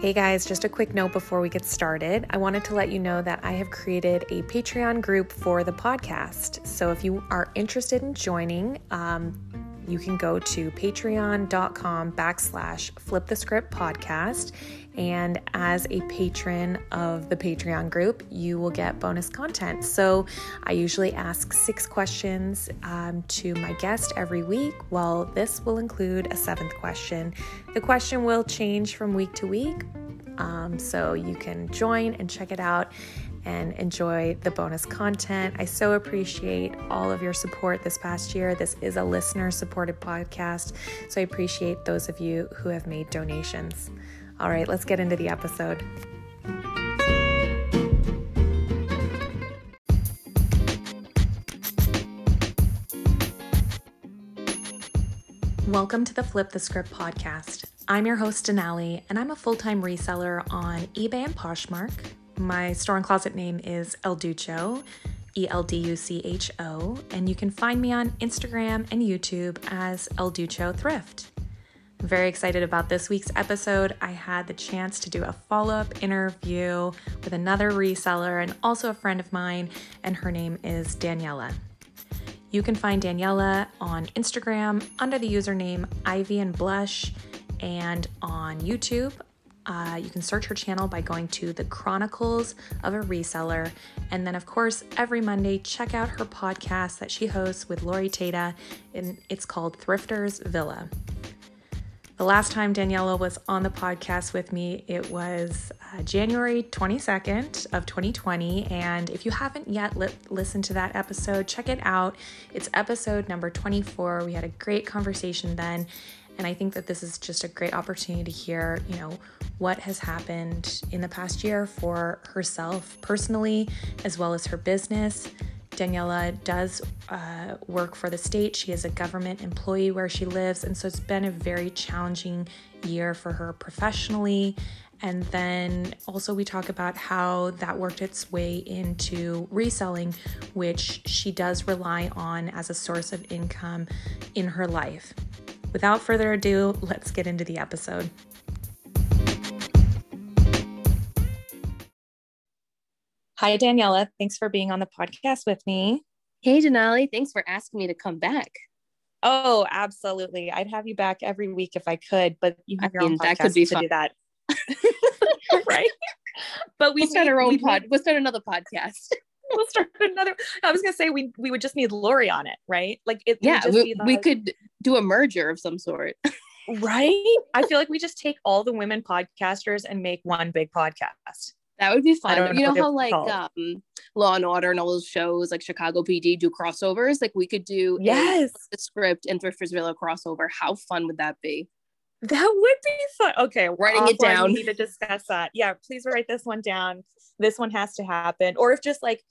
Hey guys, just a quick note before we get started. I wanted to let you know that I have created a Patreon group for the podcast. So if you are interested in joining, um, you can go to patreon.com backslash flip the script podcast. And as a patron of the Patreon group, you will get bonus content. So I usually ask six questions um, to my guest every week. Well, this will include a seventh question. The question will change from week to week. Um, so you can join and check it out and enjoy the bonus content. I so appreciate all of your support this past year. This is a listener supported podcast, so I appreciate those of you who have made donations. All right, let's get into the episode. Welcome to the Flip the Script podcast. I'm your host, Denali, and I'm a full time reseller on eBay and Poshmark. My store and closet name is El Ducho, E L D U C H O, and you can find me on Instagram and YouTube as El Ducho Thrift. Very excited about this week's episode. I had the chance to do a follow up interview with another reseller and also a friend of mine, and her name is Daniela. You can find Daniela on Instagram under the username Ivy and Blush and on YouTube. Uh, you can search her channel by going to the Chronicles of a Reseller. And then, of course, every Monday, check out her podcast that she hosts with Lori Tata, and it's called Thrifters Villa. The last time Daniela was on the podcast with me, it was uh, January 22nd of 2020. And if you haven't yet li- listened to that episode, check it out. It's episode number 24. We had a great conversation then. And I think that this is just a great opportunity to hear, you know, what has happened in the past year for herself personally, as well as her business. Daniela does uh, work for the state. She is a government employee where she lives. And so it's been a very challenging year for her professionally. And then also, we talk about how that worked its way into reselling, which she does rely on as a source of income in her life. Without further ado, let's get into the episode. Hi, Daniela. Thanks for being on the podcast with me. Hey, Denali. Thanks for asking me to come back. Oh, absolutely. I'd have you back every week if I could, but you have I your mean, own podcast that could be to fun. do that. right? But we we'll start our own pod. We'll start another podcast. we'll start another. I was gonna say we we would just need Lori on it, right? Like it. Yeah, we, we could do a merger of some sort. right. I feel like we just take all the women podcasters and make one big podcast. That would be fun. You know, know how like um, Law and Order and all those shows like Chicago PD do crossovers? Like we could do yes the script and Thrifters Villa crossover. How fun would that be? That would be fun. Okay, writing it down. We need to discuss that. Yeah, please write this one down. This one has to happen. Or if just like,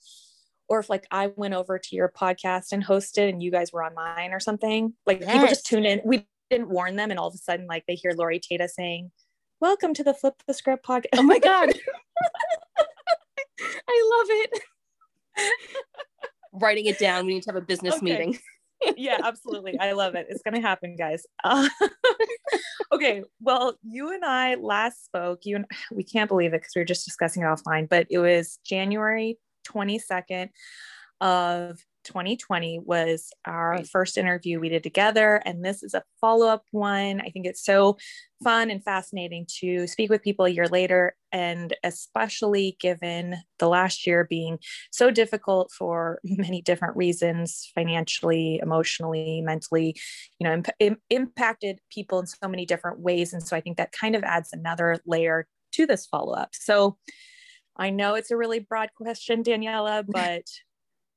or if like I went over to your podcast and hosted and you guys were on mine or something, like yes. people just tune in. We didn't warn them, and all of a sudden, like they hear Lori Tata saying, Welcome to the Flip the Script podcast. Oh my God. I love it. Writing it down. We need to have a business okay. meeting. yeah, absolutely. I love it. It's going to happen, guys. Uh, okay. Well, you and I last spoke. You and we can't believe it because we were just discussing it offline, but it was January 22nd of 2020 was our right. first interview we did together. And this is a follow up one. I think it's so fun and fascinating to speak with people a year later. And especially given the last year being so difficult for many different reasons financially, emotionally, mentally, you know, imp- Im- impacted people in so many different ways. And so I think that kind of adds another layer to this follow up. So I know it's a really broad question, Daniela, but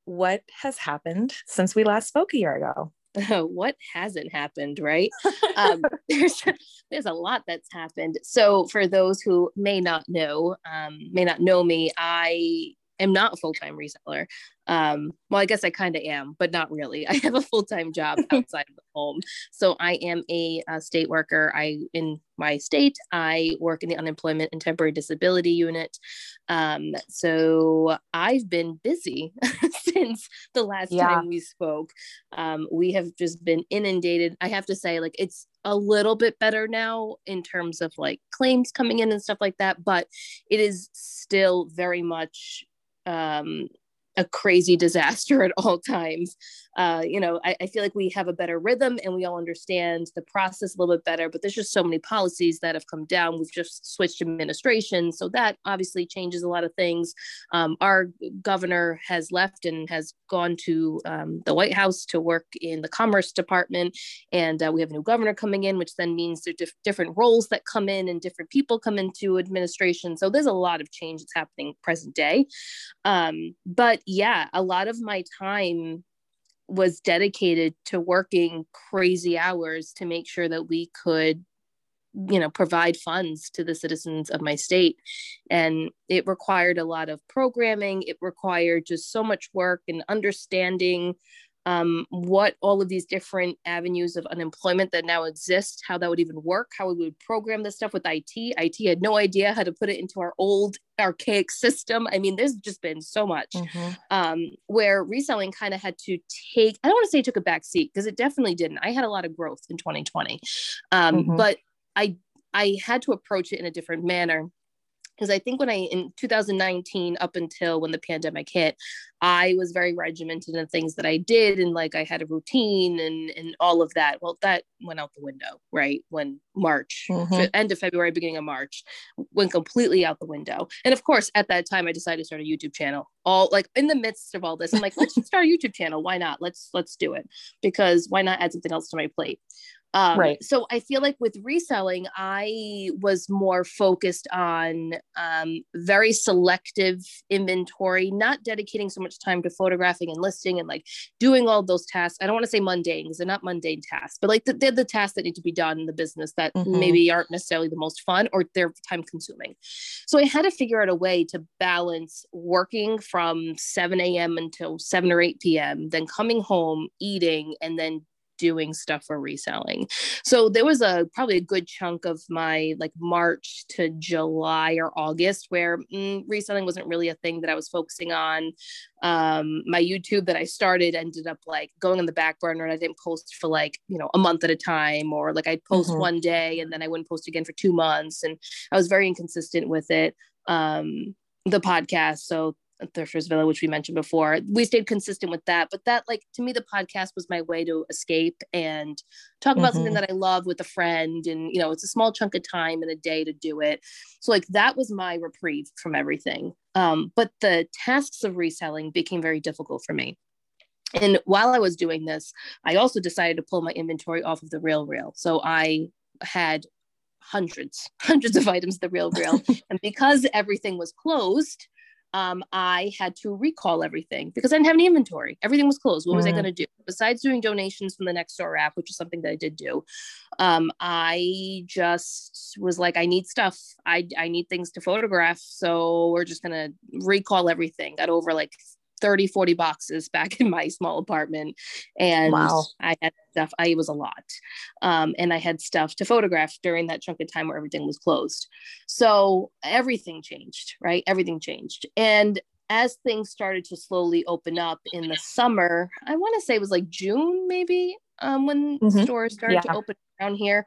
what has happened since we last spoke a year ago? what hasn't happened, right? um, there's there's a lot that's happened. So for those who may not know, um, may not know me, I am not a full-time reseller. Um, well i guess i kind of am but not really. I have a full-time job outside of the home. So i am a, a, state worker. I in my state i work in the unemployment and temporary disability unit. Um, so i've been busy since the last yeah. time we spoke. Um, we have just been inundated. I have to say like it's a little bit better now in terms of like claims coming in and stuff like that but it is still very much um a crazy disaster at all times. Uh, you know, I, I, feel like we have a better rhythm and we all understand the process a little bit better, but there's just so many policies that have come down. We've just switched administration. So that obviously changes a lot of things. Um, our governor has left and has gone to um, the White House to work in the Commerce Department. And uh, we have a new governor coming in, which then means there's diff- different roles that come in and different people come into administration. So there's a lot of change that's happening present day. Um, but yeah, a lot of my time was dedicated to working crazy hours to make sure that we could you know provide funds to the citizens of my state. And it required a lot of programming. It required just so much work and understanding um, what all of these different avenues of unemployment that now exist, how that would even work, how we would program this stuff with IT. IT had no idea how to put it into our old archaic system. I mean, there's just been so much mm-hmm. um, where reselling kind of had to take, I don't want to say it took a back seat because it definitely didn't. I had a lot of growth in 2020, um, mm-hmm. but I I had to approach it in a different manner because I think when I in 2019 up until when the pandemic hit, I was very regimented in things that I did and like I had a routine and and all of that. Well, that went out the window, right? When March, mm-hmm. end of February, beginning of March, went completely out the window. And of course, at that time, I decided to start a YouTube channel. All like in the midst of all this, I'm like, let's start a YouTube channel. Why not? Let's let's do it because why not add something else to my plate? Um, right. So I feel like with reselling, I was more focused on um, very selective inventory, not dedicating so much time to photographing and listing and like doing all those tasks. I don't want to say mundane because they're not mundane tasks, but like the, they're the tasks that need to be done in the business that mm-hmm. maybe aren't necessarily the most fun or they're time consuming. So I had to figure out a way to balance working from 7 a.m. until 7 or 8 p.m., then coming home, eating, and then doing stuff for reselling. So there was a probably a good chunk of my like March to July or August where mm, reselling wasn't really a thing that I was focusing on. Um, my YouTube that I started ended up like going on the back burner and I didn't post for like, you know, a month at a time or like I'd post mm-hmm. one day and then I wouldn't post again for two months. And I was very inconsistent with it. Um, the podcast. So Thrifters Villa, which we mentioned before. We stayed consistent with that, but that, like, to me, the podcast was my way to escape and talk about mm-hmm. something that I love with a friend. And, you know, it's a small chunk of time in a day to do it. So, like, that was my reprieve from everything. Um, but the tasks of reselling became very difficult for me. And while I was doing this, I also decided to pull my inventory off of the Real Real. So I had hundreds, hundreds of items, the Real Real. and because everything was closed, um, I had to recall everything because I didn't have any inventory. Everything was closed. What was mm. I going to do? Besides doing donations from the Nextdoor app, which is something that I did do, um, I just was like, I need stuff. I, I need things to photograph. So we're just going to recall everything. Got over like 30, 40 boxes back in my small apartment. And wow. I had stuff, I was a lot. Um, and I had stuff to photograph during that chunk of time where everything was closed. So everything changed, right? Everything changed. And as things started to slowly open up in the summer, I want to say it was like June, maybe, um, when mm-hmm. stores started yeah. to open around here.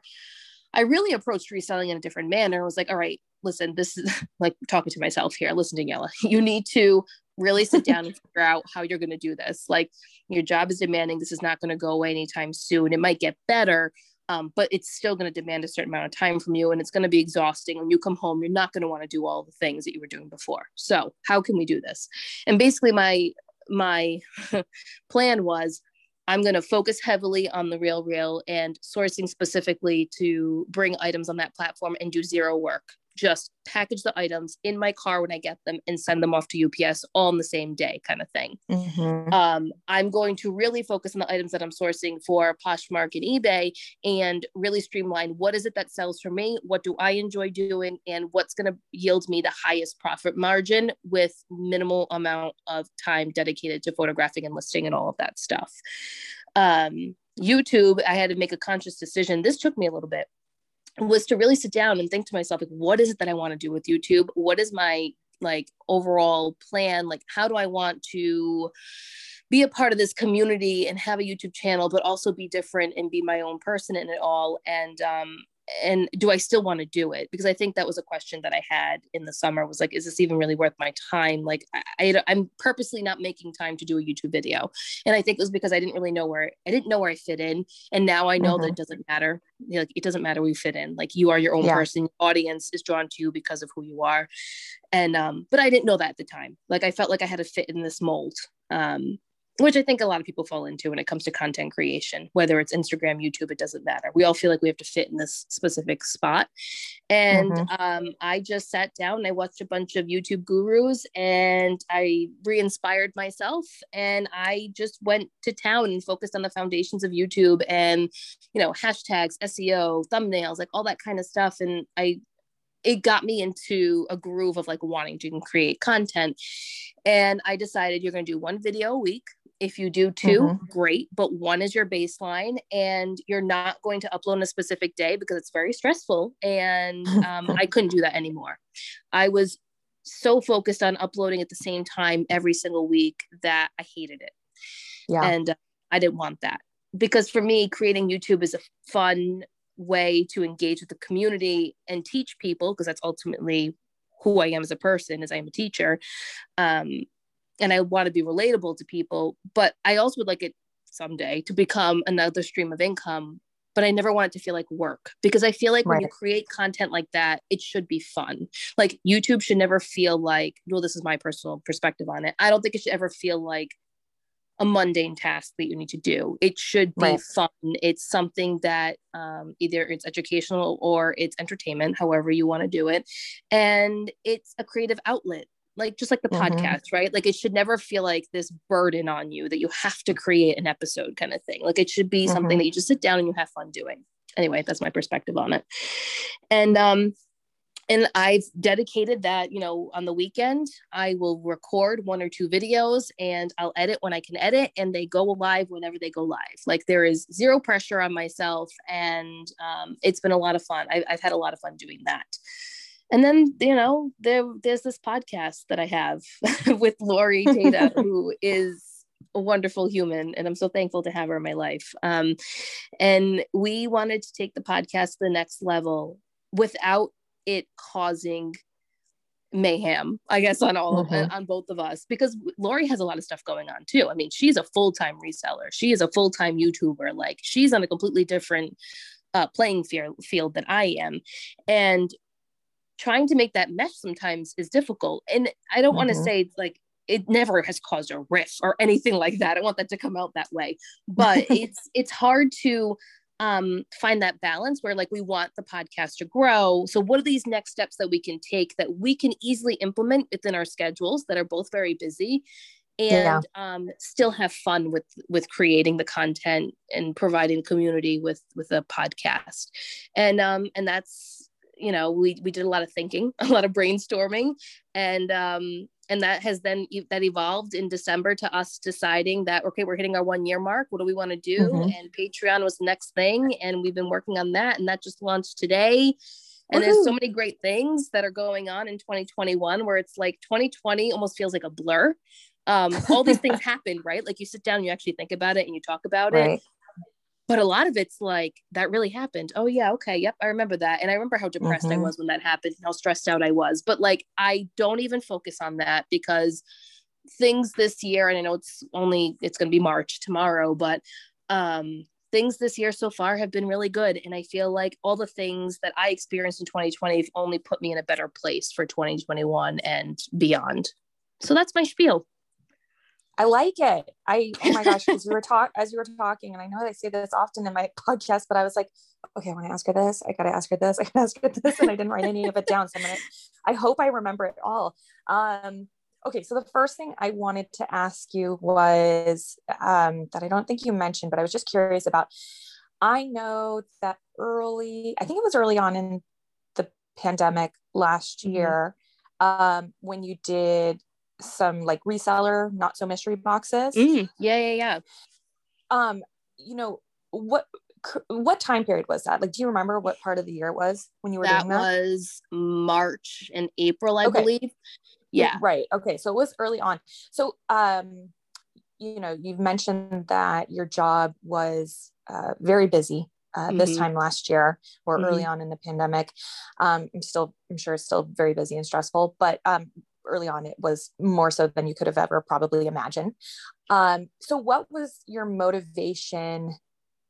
I really approached reselling in a different manner. I was like, all right, listen, this is like talking to myself here. Listen, Daniela, you need to really sit down and figure out how you're going to do this. Like your job is demanding. This is not going to go away anytime soon. It might get better, um, but it's still going to demand a certain amount of time from you and it's going to be exhausting when you come home you're not going to want to do all the things that you were doing before so how can we do this and basically my my plan was i'm going to focus heavily on the real real and sourcing specifically to bring items on that platform and do zero work just package the items in my car when I get them and send them off to UPS all in the same day, kind of thing. Mm-hmm. Um, I'm going to really focus on the items that I'm sourcing for Poshmark and eBay and really streamline what is it that sells for me, what do I enjoy doing, and what's going to yield me the highest profit margin with minimal amount of time dedicated to photographing and listing and all of that stuff. Um, YouTube, I had to make a conscious decision. This took me a little bit was to really sit down and think to myself like what is it that i want to do with youtube? What is my like overall plan? Like how do i want to be a part of this community and have a youtube channel but also be different and be my own person in it all? And um and do I still want to do it? Because I think that was a question that I had in the summer was like, is this even really worth my time? Like I, am purposely not making time to do a YouTube video. And I think it was because I didn't really know where I didn't know where I fit in. And now I know mm-hmm. that it doesn't matter. Like it doesn't matter where you fit in. Like you are your own yeah. person. audience is drawn to you because of who you are. And um, but I didn't know that at the time. Like I felt like I had to fit in this mold. Um, which I think a lot of people fall into when it comes to content creation, whether it's Instagram, YouTube, it doesn't matter. We all feel like we have to fit in this specific spot. And mm-hmm. um, I just sat down and I watched a bunch of YouTube gurus and I re inspired myself. And I just went to town and focused on the foundations of YouTube and, you know, hashtags, SEO, thumbnails, like all that kind of stuff. And I, it got me into a groove of like wanting to create content. And I decided you're going to do one video a week if you do 2 mm-hmm. great, but one is your baseline, and you're not going to upload on a specific day because it's very stressful. And um, I couldn't do that anymore. I was so focused on uploading at the same time every single week that I hated it. Yeah. And uh, I didn't want that because for me, creating YouTube is a fun way to engage with the community and teach people because that's ultimately who I am as a person, as I am a teacher. Um, and I want to be relatable to people, but I also would like it someday to become another stream of income. But I never want it to feel like work because I feel like right. when you create content like that, it should be fun. Like YouTube should never feel like, well, this is my personal perspective on it. I don't think it should ever feel like a mundane task that you need to do. It should be right. fun. It's something that um, either it's educational or it's entertainment, however you want to do it. And it's a creative outlet like just like the mm-hmm. podcast right like it should never feel like this burden on you that you have to create an episode kind of thing like it should be mm-hmm. something that you just sit down and you have fun doing anyway that's my perspective on it and um and I've dedicated that, you know, on the weekend, I will record one or two videos and I'll edit when I can edit and they go live whenever they go live. Like there is zero pressure on myself and um, it's been a lot of fun. I, I've had a lot of fun doing that and then you know there there's this podcast that I have with Lori Tata, who is a wonderful human, and I'm so thankful to have her in my life. Um, and we wanted to take the podcast to the next level without it causing mayhem i guess on all mm-hmm. on both of us because lori has a lot of stuff going on too i mean she's a full-time reseller she is a full-time youtuber like she's on a completely different uh, playing field, field than i am and trying to make that mesh sometimes is difficult. And I don't mm-hmm. want to say like it never has caused a riff or anything like that. I want that to come out that way. But it's it's hard to um find that balance where like we want the podcast to grow. So what are these next steps that we can take that we can easily implement within our schedules that are both very busy and yeah. um, still have fun with with creating the content and providing community with with a podcast and um and that's you know we we did a lot of thinking a lot of brainstorming. And um and that has then that evolved in december to us deciding that okay we're hitting our one year mark. What do we want to do? Mm-hmm. and patreon was the next thing and we've been working on that and that just launched today. And Woo-hoo. there's so many great things that are going on in 2021 where it's like 2020 almost feels like a blur. Um, all these things happened right? Like you sit down you actually think about it and you talk about right. it but a lot of it's like that really happened. Oh yeah okay yep i remember that and i remember how depressed mm-hmm. i was when that happened how stressed out i was but like i don't even focus on that because things this year and i know it's only it's going to be march tomorrow but um things this year so far have been really good and i feel like all the things that i experienced in 2020 have only put me in a better place for 2021 and beyond. So that's my spiel I like it. I oh my gosh, as we were talk as you were talking, and I know I say this often in my podcast, but I was like, okay, I want to ask her this. I gotta ask her this. I gotta ask her this, and I didn't write any of it down. So I'm gonna. I hope I remember it all. Um, okay, so the first thing I wanted to ask you was um, that I don't think you mentioned, but I was just curious about. I know that early, I think it was early on in the pandemic last mm-hmm. year, mm-hmm. um, when you did some like reseller, not so mystery boxes. Mm, yeah, yeah, yeah. Um, you know what? What time period was that? Like, do you remember what part of the year it was when you were that doing that? was March and April, I okay. believe. Yeah. Right. Okay. So it was early on. So, um, you know, you've mentioned that your job was uh, very busy uh, mm-hmm. this time last year or mm-hmm. early on in the pandemic. Um, I'm still, I'm sure it's still very busy and stressful, but um, early on it was more so than you could have ever probably imagined. Um, so, what was your motivation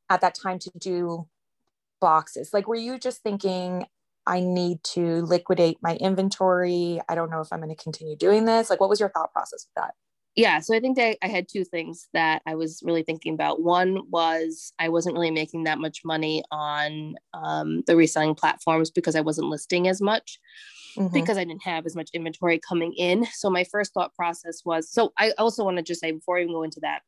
at that time to do boxes? Like, were you just thinking, I need to liquidate my inventory? I don't know if I'm going to continue doing this. Like, what was your thought process with that? Yeah so i think that i had two things that i was really thinking about one was i wasn't really making that much money on um, the reselling platforms because i wasn't listing as much mm-hmm. because i didn't have as much inventory coming in so my first thought process was so i also want to just say before i even go into that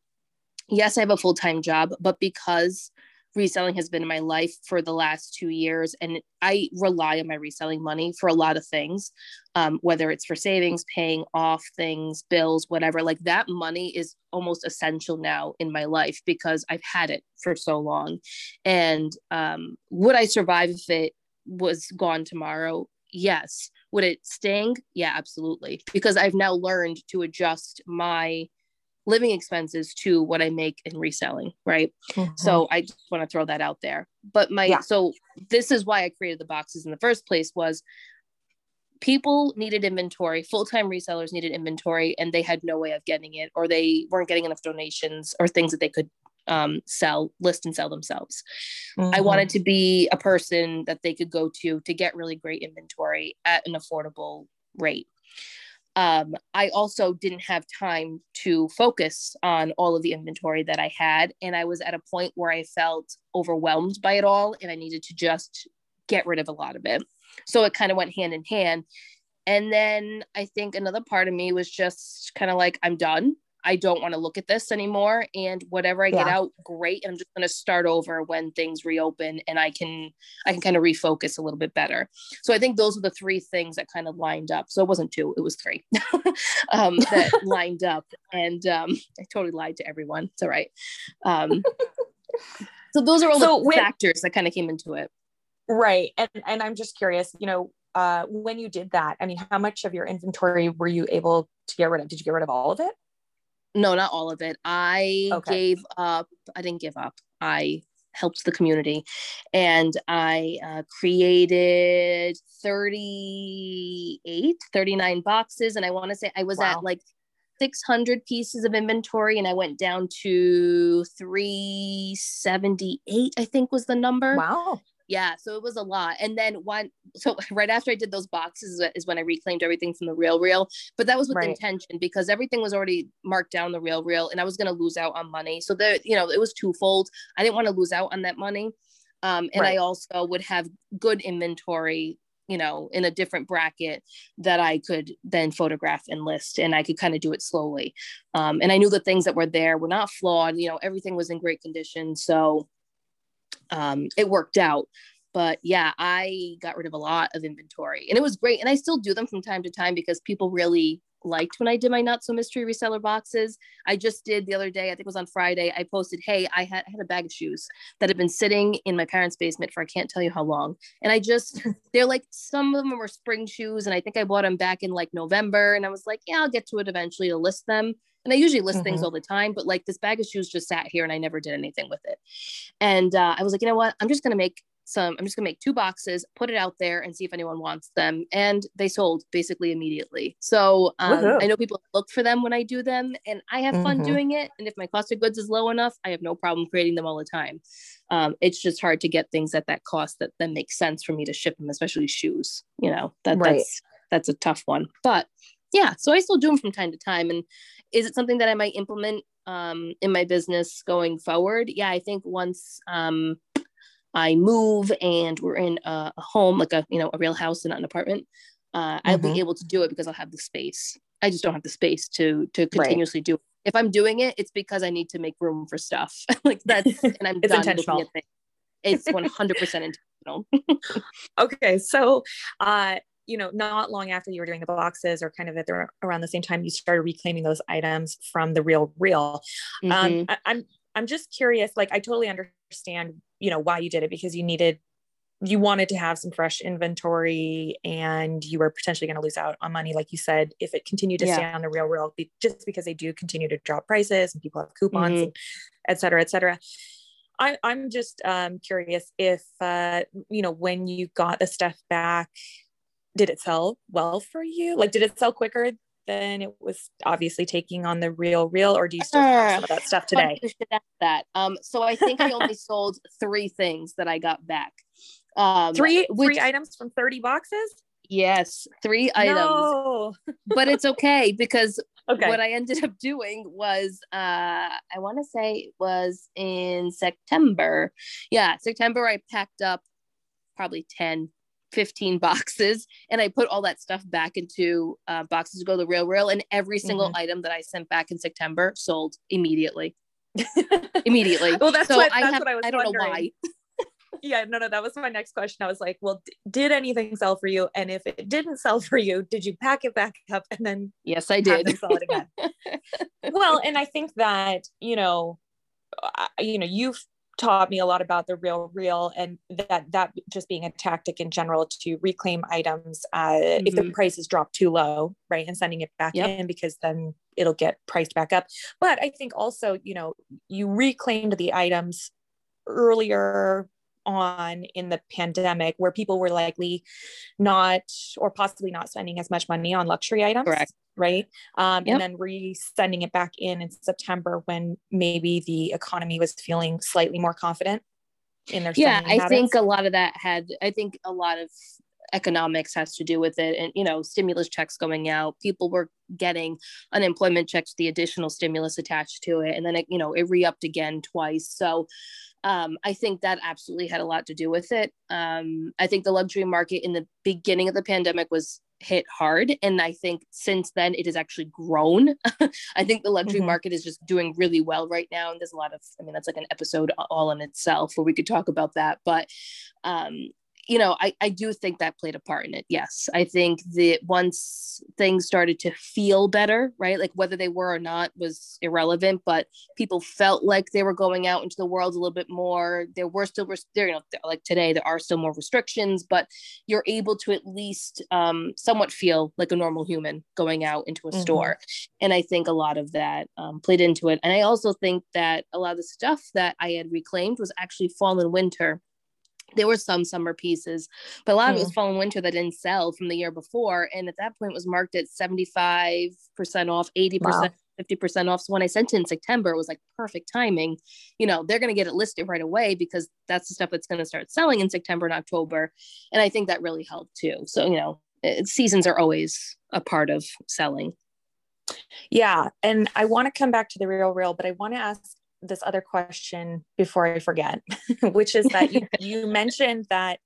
yes i have a full-time job but because reselling has been in my life for the last two years and i rely on my reselling money for a lot of things um, whether it's for savings paying off things bills whatever like that money is almost essential now in my life because i've had it for so long. And um, would i survive if it was gone tomorrow? Yes. Would it sting? Yeah absolutely because i've now learned to adjust my living expenses to what I make in reselling, right? Mm-hmm. So I just want to throw that out there. But my yeah. so this is why I created the boxes in the first place was people needed inventory, full-time resellers needed inventory and they had no way of getting it or they weren't getting enough donations or things that they could um, sell, list and sell themselves. Mm-hmm. I wanted to be a person that they could go to to get really great inventory at an affordable rate um, I also didn't have time to focus on all of the inventory that I had. And I was at a point where I felt overwhelmed by it all and I needed to just get rid of a lot of it. So it kind of went hand in hand. And then I think another part of me was just kind of like, I'm done. I don't want to look at this anymore. And whatever I yeah. get out, great. And I'm just going to start over when things reopen and I can, I can kind of refocus a little bit better. So I think those are the three things that kind of lined up. So it wasn't two, it was three um, that lined up. And um, I totally lied to everyone. It's all right. Um, so those are all so the when, factors that kind of came into it. Right. And, and I'm just curious, you know, uh, when you did that, I mean, how much of your inventory were you able to get rid of? Did you get rid of all of it? No, not all of it. I okay. gave up. I didn't give up. I helped the community and I uh, created 38, 39 boxes. And I want to say I was wow. at like 600 pieces of inventory and I went down to 378, I think was the number. Wow yeah so it was a lot. And then one so right after i did those boxes is when i reclaimed everything from the RealReal but that was with right. intention because everything was already marked down the RealReal and i was going to lose out on money. So there you know it was twofold. I didn't want to lose out on that money um, and right. i also would have good inventory you know in a different bracket that i could then photograph and list and i could kind of do it slowly. Um, and i knew the things that were there were not flawed you know everything was in great condition. So um, it worked out. But yeah, I got rid of a lot of inventory and it was great. And I still do them from time to time because people really liked when I did my not so mystery reseller boxes. I just did the other day, I think it was on Friday, I posted, Hey, I had, I had a bag of shoes that had been sitting in my parents' basement for I can't tell you how long. And I just, they're like, some of them were spring shoes. And I think I bought them back in like November. And I was like, Yeah, I'll get to it eventually to list them. And I usually list mm-hmm. things all the time, but like this bag of shoes just sat here and I never did anything with it. And uh, I was like, you know what? I'm just going to make some, I'm just going to make two boxes, put it out there and see if anyone wants them. And they sold basically immediately. So um, I know people look for them when I do them and I have fun mm-hmm. doing it. And if my cost of goods is low enough, I have no problem creating them all the time. Um, it's just hard to get things at that cost that then makes sense for me to ship them, especially shoes. You know, that, right. that's, that's a tough one. But yeah, so I still do them from time to time. And is it something that I might implement um, in my business going forward? Yeah, I think once um, I move and we're in a, a, home, like a you know a real house and not an apartment, uh, mm-hmm. I'll be mm-hmm. able to do it because I'll have the space. I just don't have the space to to continuously right. do it. If I'm doing it, it's because I need to make room for stuff. like that's and I'm it's done intentional. Looking at things. It's 100 percent intentional. okay, so uh, you know, not long after you were doing the boxes or kind of at the, around the same time you started reclaiming those items from the real real. Um, mm-hmm. Um, I, I'm I'm just curious. Like, I totally understand, you know, why you did it because you needed you wanted to have some fresh inventory and you were potentially going to lose out on money like you said if it continued to yeah. stay on the real real just because they do continue to drop prices and people have coupons mm-hmm. and et cetera et cetera I, i'm just um, curious if uh, you know when you got the stuff back did it sell well for you? Like, did it sell quicker than it was obviously taking on the real real, or do you still have some of that stuff today? that. Um, so I think I only sold three things that I got back. Um, three which, three items from thirty boxes. Yes, three items. No. but it's okay because okay. what I ended up doing was uh I want to say it was in September. Yeah, September I packed up probably 10 15 boxes and I put all that stuff back into uh, boxes to go to the real real and every single mm-hmm. item that I sent back in September sold immediately. immediately. well, that's, so what, that's I have, what I was I don't wondering. know why. yeah, no, no, that was my next question. I was like, well, d- did anything sell for you? And if it didn't sell for you, did you pack it back up and then? Yes, I did. sell it again. well, and I think that, you know, you know, you've taught me a lot about the real real and that that just being a tactic in general to reclaim items uh, mm-hmm. if the mm-hmm. prices drop too low right and sending it back yep. in because then it'll get priced back up but i think also you know you reclaimed the items earlier on in the pandemic where people were likely not or possibly not spending as much money on luxury items Correct right? Um, yep. And then re-sending it back in in September when maybe the economy was feeling slightly more confident in their yeah. I habits. think a lot of that had. I think a lot of economics has to do with it and you know stimulus checks going out people were getting unemployment checks the additional stimulus attached to it and then it you know it re-upped again twice so um, I think that absolutely had a lot to do with it. Um, I think the luxury market in the beginning of the pandemic was hit hard. And I think since then it has actually grown. I think the luxury mm-hmm. market is just doing really well right now. And there's a lot of, I mean, that's like an episode all in itself where we could talk about that. But um, you know, I, I do think that played a part in it. Yes. I think that once things started to feel better, right? Like whether they were or not was irrelevant, but people felt like they were going out into the world a little bit more. There were still, there, you know, like today, there are still more restrictions, but you're able to at least um, somewhat feel like a normal human going out into a mm-hmm. store. And I think a lot of that um, played into it. And I also think that a lot of the stuff that I had reclaimed was actually fall and winter there were some summer pieces, but a lot mm. of it was mm. fall and winter that didn't sell from the year before. And at that point was marked at 75% off, 80%. Wow. 50% off. So when I sent it in September, it was like perfect timing. You know, they're going to get it listed right away because that's the stuff that's going to start selling in September and October. And I think that really helped too. So, you know, it, seasons are always a part of selling. Yeah. And I want to come back to the real real, but I want to ask this other question before I forget, which is that you, you mentioned that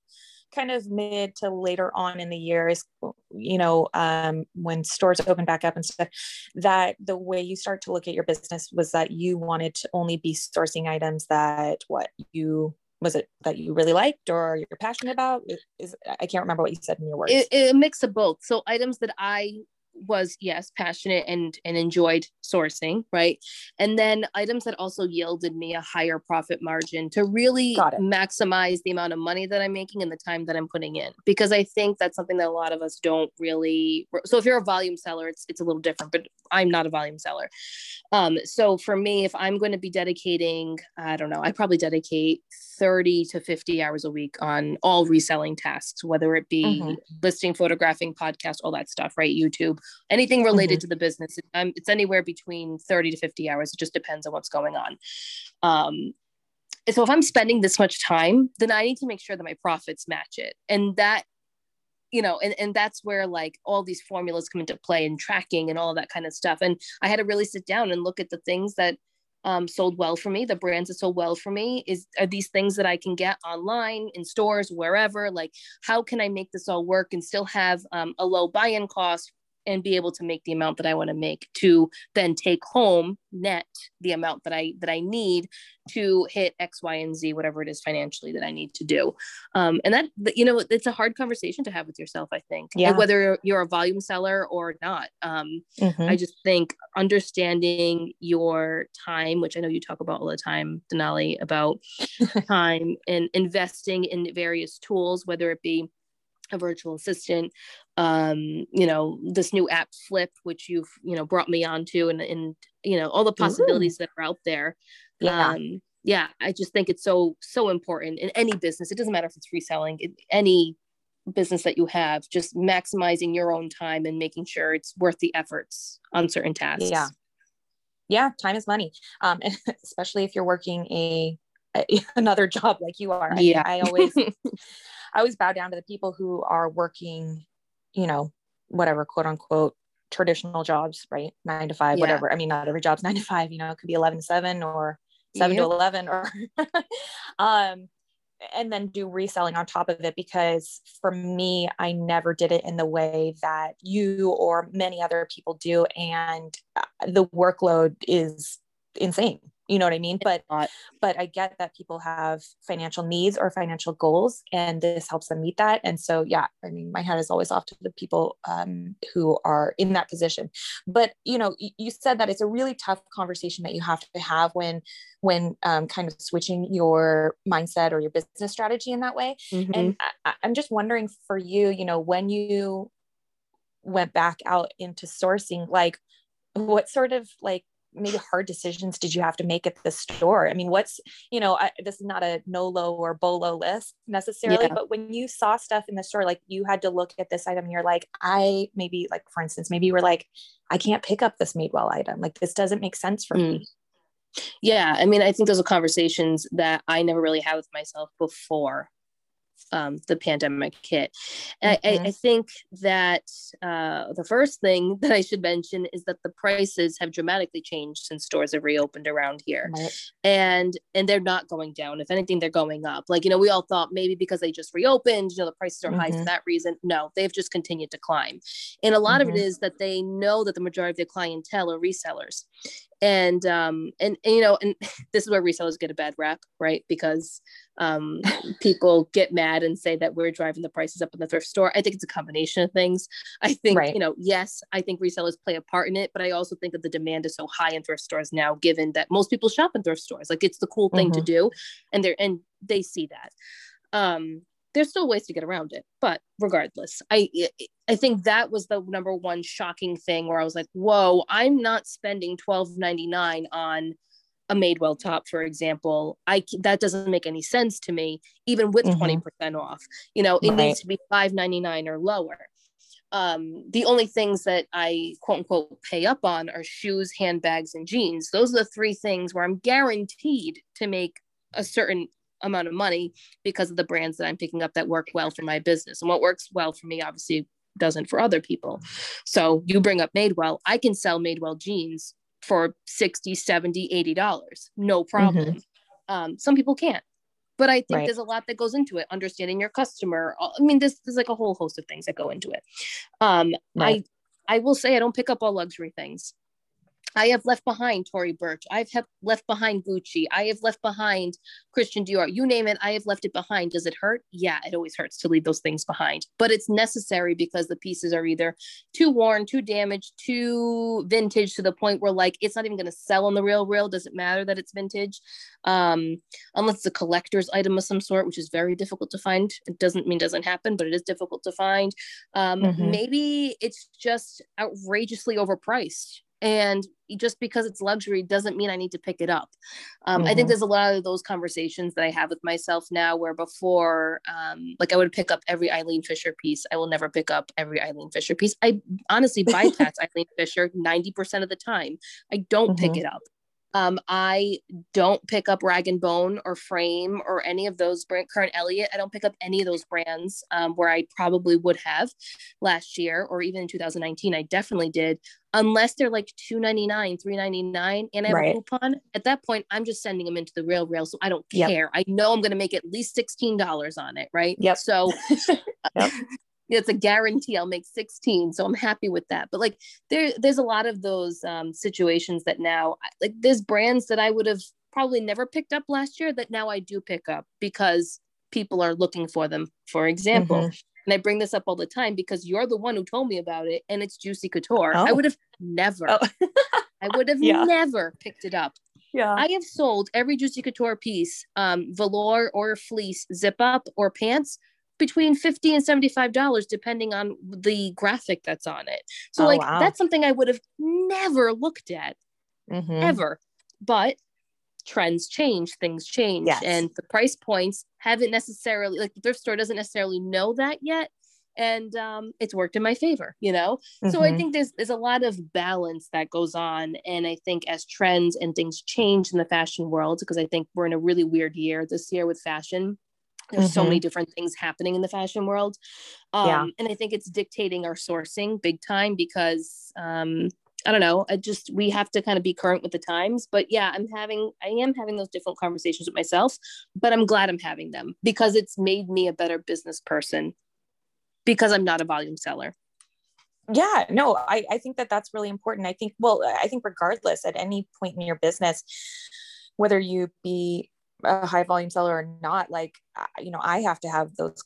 kind of mid to later on in the years, you know, um, when stores open back up and stuff, that the way you start to look at your business was that you wanted to only be sourcing items that what you was it that you really liked or you're passionate about? Is i can't remember what you said in your words. It, it, a mix of both. So items that i was yes passionate and and enjoyed sourcing right? And then items that also yielded me a higher profit margin to really maximize the amount of money that i'm making and the time that i'm putting in. Because i think that's something that a lot of us don't really so if you're a volume seller it's it's a little different but i'm not a volume seller. Um so for me if i'm going to be dedicating i don't know i probably dedicate 30 to 50 hours a week on all reselling tasks whether it be mm-hmm. listing photographing podcast all that stuff right? Youtube anything related mm-hmm. to the business. Um, it's anywhere between 30 to 50 hours. It just depends on what's going on. Um, so if I'm spending this much time, then I need to make sure that my profits match it. And that you know and, and that's where like all these formulas come into play and tracking and all that kind of stuff and i had to really sit down and look at the things that um, sold well for me the brands that sold well for me is are these things that i can get online in stores wherever like how can i make this all work and still have um, a low buy-in cost and be able to make the amount that I want to make to then take home net the amount that I that I need to hit X, Y, and Z, whatever it is financially that I need to do. Um, and that you know, it's a hard conversation to have with yourself. I think, yeah. whether you're a volume seller or not. Um, mm-hmm. I just think understanding your time, which I know you talk about all the time, Denali, about time and investing in various tools, whether it be a virtual assistant um you know this new app Flyp which you've you know brought me onto and and you know all the possibilities Ooh. that are out there. Yeah. um yeah i just think it's so so important in any business. It doesn't matter if it's reselling it, any business that you have just maximizing your own time and making sure it's worth the efforts on certain tasks. Yeah. Yeah time is money. Um especially if you're working a, a another job like you are. Yeah. I, I always I always bow down to the people who are working, you know, whatever quote unquote traditional jobs, right? Nine to five, yeah. whatever. I mean, not every job's nine to five, you know, it could be 11 to seven or seven to 11 or, um, and then do reselling on top of it because for me, I never did it in the way that you or many other people do. And uh, the workload is insane you know what i mean? But but i get that people have financial needs or financial goals and this helps them meet that. And so yeah i mean my hat is always off to the people um, who are in that position. But you know you, said that it's a really tough conversation that you have to have when when um, kind of switching your mindset or your business strategy in that way. Mm-hmm. and I, i'm just wondering for you you know when you went back out into sourcing like what sort of like maybe hard decisions did you have to make at the store? I mean, what's, you know, I, this is not a NOLO or BOLO list necessarily, yeah. but when you saw stuff in the store, like you had to look at this item and you're like, I maybe like, for instance, maybe you were like, I can't pick up this Madewell item. Like this doesn't make sense for mm. me. Yeah. I mean, I think those are conversations that I never really had with myself before um, the pandemic hit. Mm-hmm. I, I, mm-hmm. think that uh, the first thing that I should mention is that the prices have dramatically changed since stores have reopened around here, right. and and they're not going down. If anything, they're going up. Like you know, we all thought maybe because they just reopened, you know, the prices are mm-hmm. high for mm-hmm. that reason. No, they've just continued to climb, and a lot mm-hmm. of it mm-hmm. that they know that the majority of their clientele are resellers, and um and, and, you know and this is where resellers get a bad rap right? Because um people get mad and say that we're driving the prices up in the thrift store. I think it's a combination of things. I think right. you know yes i think resellers play a part in it but i also think that the demand is so high in thrift stores now given that most people shop in thrift stores. Like it's the cool thing mm-hmm. to do and they're and they see that. Um there's still ways to get around it but regardless i i think that was the number one shocking thing where i was like whoa i'm not spending 12.99 on a madewell top for example i that doesn't make any sense to me even with mm-hmm. 20% off you know it right. needs to be 5.99 or lower um, the only things that I quote unquote pay up on are shoes, handbags, and jeans. Those are the three things where I'm guaranteed to make a certain amount of money because of the brands that I'm picking up that work well for my business. And what works well for me obviously doesn't for other people. So you bring up Madewell, I can sell Madewell jeans for 60, 70, 80 dollars. No problem. Mm-hmm. Um, some people can't. But I think right. there's a lot that goes into it, understanding your customer. I mean, this there's like a whole host of things that go into it. Um, right. I I will say I don't pick up all luxury things. I have left behind Tory Burch. I've have left behind Gucci. I have left behind Christian Dior. You name it, I have left it behind. Does it hurt? Yeah, it always hurts to leave those things behind. But it's necessary because the pieces are either too worn, too damaged, too vintage to the point where like it's not even going to sell on the real real. Does it matter that it's vintage? Um, unless it's a collector's item of some sort, which is very difficult to find. It doesn't mean it doesn't happen, but it is difficult to find. Um, mm-hmm. Maybe it's just outrageously overpriced and just because it's luxury doesn't mean I need to pick it up. Um, mm-hmm. I think mm-hmm. there's a lot of those conversations that I have with myself now, where before, um, like I would pick up every Eileen Fisher piece. I will never pick up every Eileen Fisher piece. I honestly bypass Eileen Fisher 90% of the time. I don't mm-hmm. pick it up. Um, I don't pick up Rag and Bone or Frame or any of those brand current Elliott. I don't pick up any of those brands um, where I probably would have last year or even in 2019. I definitely did, unless they're like 2.99, 3.99, and I have right. a coupon. At that point, I'm just sending them into the RealReal, so I don't yep. care. I know I'm going to make at least sixteen dollars on it, right? Yep. So. yep it's a guarantee I'll make 16. So I'm happy with that. But like there, there's a lot of those um, situations that now like there's brands that I would have probably never picked up last year that now I do pick up because people are looking for them. For example, mm-hmm. and I bring this up all the time because you're the one who told me about it and it's Juicy Couture. Oh. I would have never, oh. I would have yeah. never picked it up. Yeah. I have sold every Juicy Couture piece, um, velour or fleece, zip up or pants between 50 and 75 dollars depending on the graphic that's on it so oh, like wow. that's something i would have never looked at mm-hmm. ever but trends change things change yes. and the price points haven't necessarily like the thrift store doesn't necessarily know that yet and um, it's worked in my favor you know mm-hmm. so i mm-hmm. think there's there's a lot of balance that goes on and i think as trends and things change in the fashion world because i think we're in a really weird year this year with fashion there's mm-hmm. so many mm-hmm. different things happening in the fashion world um, yeah. and i think it's dictating our sourcing big time because um, i don't know i just we have to kind of be current with the times but yeah i'm having i am having those different conversations with myself but i'm glad i'm having them because it's made me a better business person because i'm not a volume seller yeah no I, I think that that's really important i think well i think regardless at any point in your business whether you be a high volume seller or not like you know i have to have those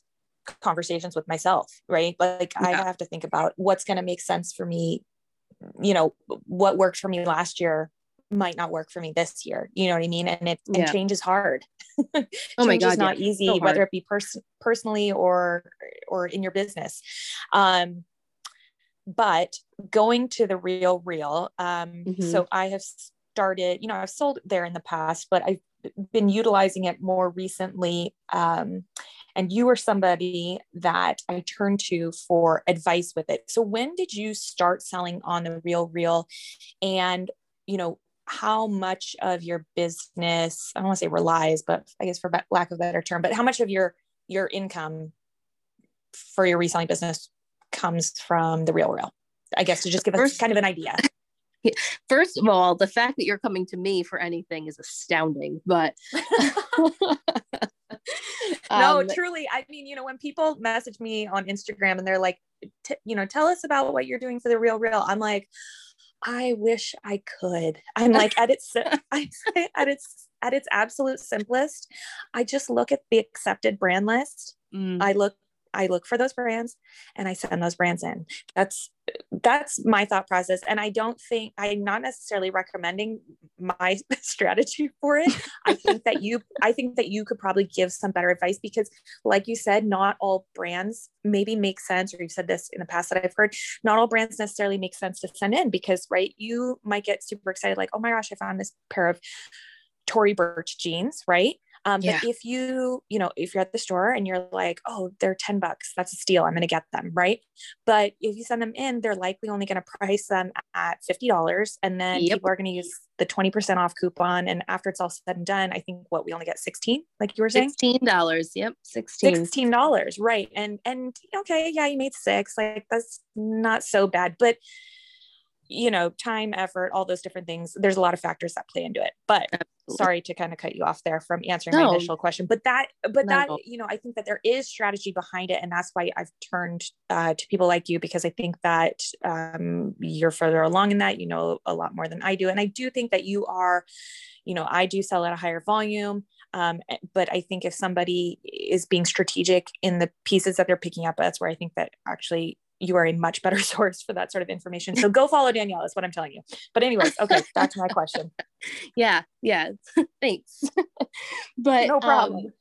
conversations with myself right like yeah. i have to think about what's going to make sense for me you know what worked for me last year might not work for me this year you know what i mean and it yeah. and change is hard oh my god is not yeah. easy so whether it be pers- personally or or in your business um but going to the real real um mm-hmm. so i have started you know i've sold there in the past but i've been utilizing it more recently. Um, and you were somebody that I turned to for advice with it. So when did you start selling on the Real Real? And, you know, how much of your business, I don't want to say relies, but I guess for lack of a better term, but how much of your your income for your reselling business comes from the Real Real? I guess to just give us kind of an idea. First of all, the fact that you're coming to me for anything is astounding, but no, um, truly. I mean, you know, when people message me on Instagram and they're like, you know, tell us about what you're doing for the real real, I'm like, I wish I could. I'm like at its I at its at its absolute simplest, I just look at the accepted brand list. Mm. I look I look for those brands and I send those brands in. That's that's my thought process. And I don't think I'm not necessarily recommending my strategy for it. I think that you I think that you could probably give some better advice because like you said, not all brands maybe make sense, or you've said this in the past that I've heard, not all brands necessarily make sense to send in because right, you might get super excited, like, oh my gosh, I found this pair of Tory Burch jeans, right? Um, yeah. But if you, you know, if you're at the store and you're like, oh, they're 10 bucks, that's a steal. I'm going to get them. Right. But if you send them in, they're likely only going to price them at $50. And then yep. people are going to use the 20% off coupon. And after it's all said and done, I think what we only get 16, like you were saying. $16. Yep. 16. $16. Right. And, and okay. Yeah. You made six. Like that's not so bad. But, you know, time, effort, all those different things. There's a lot of factors that play into it. But Absolutely. sorry to kind of cut you off there from answering no. my initial question. But that, but no. that, you know, I think that there is strategy behind it, and that's why I've turned uh, to people like you because I think that um, you're further along in that. You know a lot more than I do, and I do think that you are. You know, I do sell at a higher volume. Um, eh, but I think if somebody is being strategic in the pieces that they're picking up, that's where I think that actually you are a much better source for that sort of information. So go follow Daniela is what I'm telling you. But anyways, okay, back to my question. Yeah, yeah. Thanks. but no problem. Um,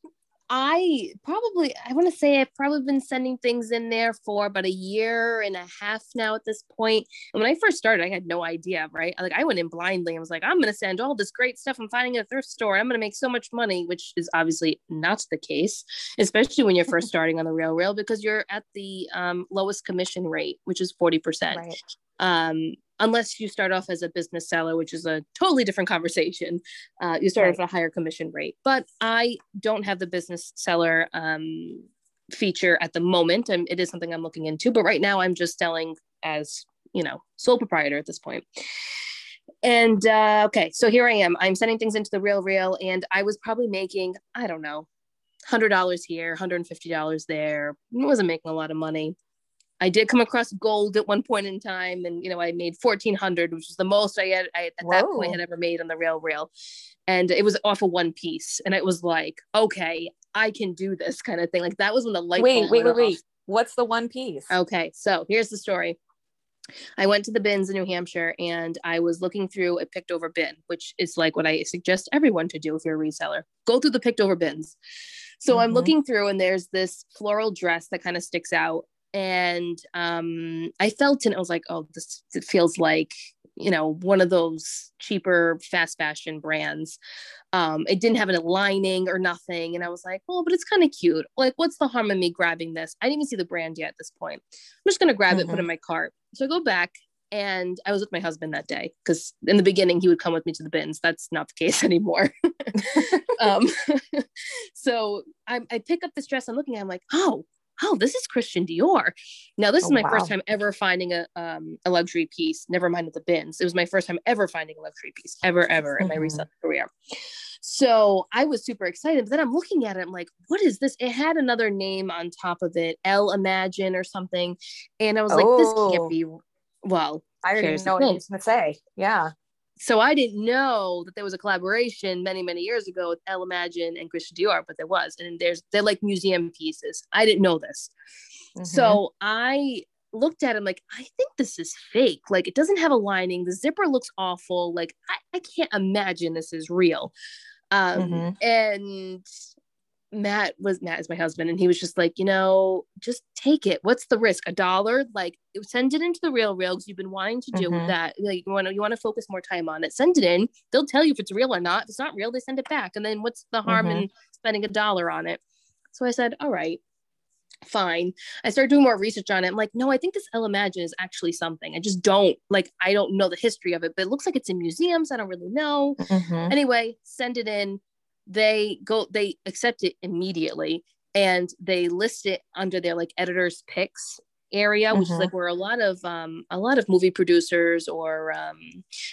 I probably, I want to say I've probably been sending things in there for about a year and a half now at this point. And when I first started, I had no idea, right? Like I went in blindly. I was like, I'm going to send all this great stuff I'm finding at a thrift store. I'm going to make so much money, which is obviously not the case, especially when you're first starting on the real rail because you're at the um, lowest commission rate, which is 40%. Right. Um, unless you start off as a business seller, which is a totally different conversation. Uh, you start right. off at a higher commission rate. But I don't have the business seller um, feature at the moment. and it is something I'm looking into. But right now, I'm just selling as you know sole proprietor at this point. And uh, okay, so here I am. I'm sending things into the Real Real, and I was probably making I don't know, hundred dollars here, hundred and fifty dollars there. I wasn't making a lot of money. I did come across gold at one point in time, and you know I made fourteen hundred, which was the most I had I, at Whoa. that point had ever made on the real real, and it was off of one piece, and it was like, okay, I can do this kind of thing. Like that was when the light. Wait, wait, wait, wait. What's the one piece? Okay, so here's the story. I went to the bins in New Hampshire and I was looking through a picked over bin, which is like what I suggest everyone to do if you're a reseller. Go through the picked over bins. So mm-hmm. I'm looking through and there's this floral dress that kind of sticks out. And um, I felt it and I was like, oh, this it feels like you know one of those cheaper fast fashion brands. Um it didn't have a lining or nothing. And i was like oh but it's kind of cute. Like what's the harm in me grabbing this? I didn't even see the brand yet at this point. I'm just going to grab mm-hmm. it put it in my cart. So i go back and i was with my husband that day because in the beginning he would come with me to the bins. That's not the case anymore. Um so I, I pick up this dress i'm looking at i'm like oh oh, this is Christian Dior. Now, this oh, is my wow. first time ever finding a, um, a luxury piece, never mind the bins. It was my first time ever finding a luxury piece, ever, ever in my mm-hmm. career. So I was super excited. But then I'm looking at it, I'm like, what is this? It had another name on top of it, L Imagine or something. And I was like, oh. this can't oh. be, well, I didn't know what you was going to say. Yeah so I didn't know that there was a collaboration many, many years ago with Elle Imagine and Christian Dior, but there was. And there's they're like museum pieces. I didn't know this. Mm-hmm. So I looked at him like, I think this is fake. Like it doesn't have a lining. The zipper looks awful. Like I, I can't imagine this is real. Um, mm-hmm. and Matt was Matt is my husband, and he was just like, you know, just take it. What's the risk? A dollar? Like, send it into the real real because you've been wanting to do mm-hmm. that. Like, you want to you want to focus more time on it. Send it in. They'll tell you if it's real or not. If it's not real, they send it back. And then what's the harm mm-hmm. in spending a dollar on it? So I said, all right, fine. I started doing more research on it. I'm like, no, I think this Elle Imagine is actually something. I just don't like. I don't know the history of it, but it looks like it's in museums. I don't really know. Mm-hmm. Anyway, send it in they go they accept it immediately and they list it under their like editors picks area which mm-hmm. is like where a lot of um a lot of movie producers or um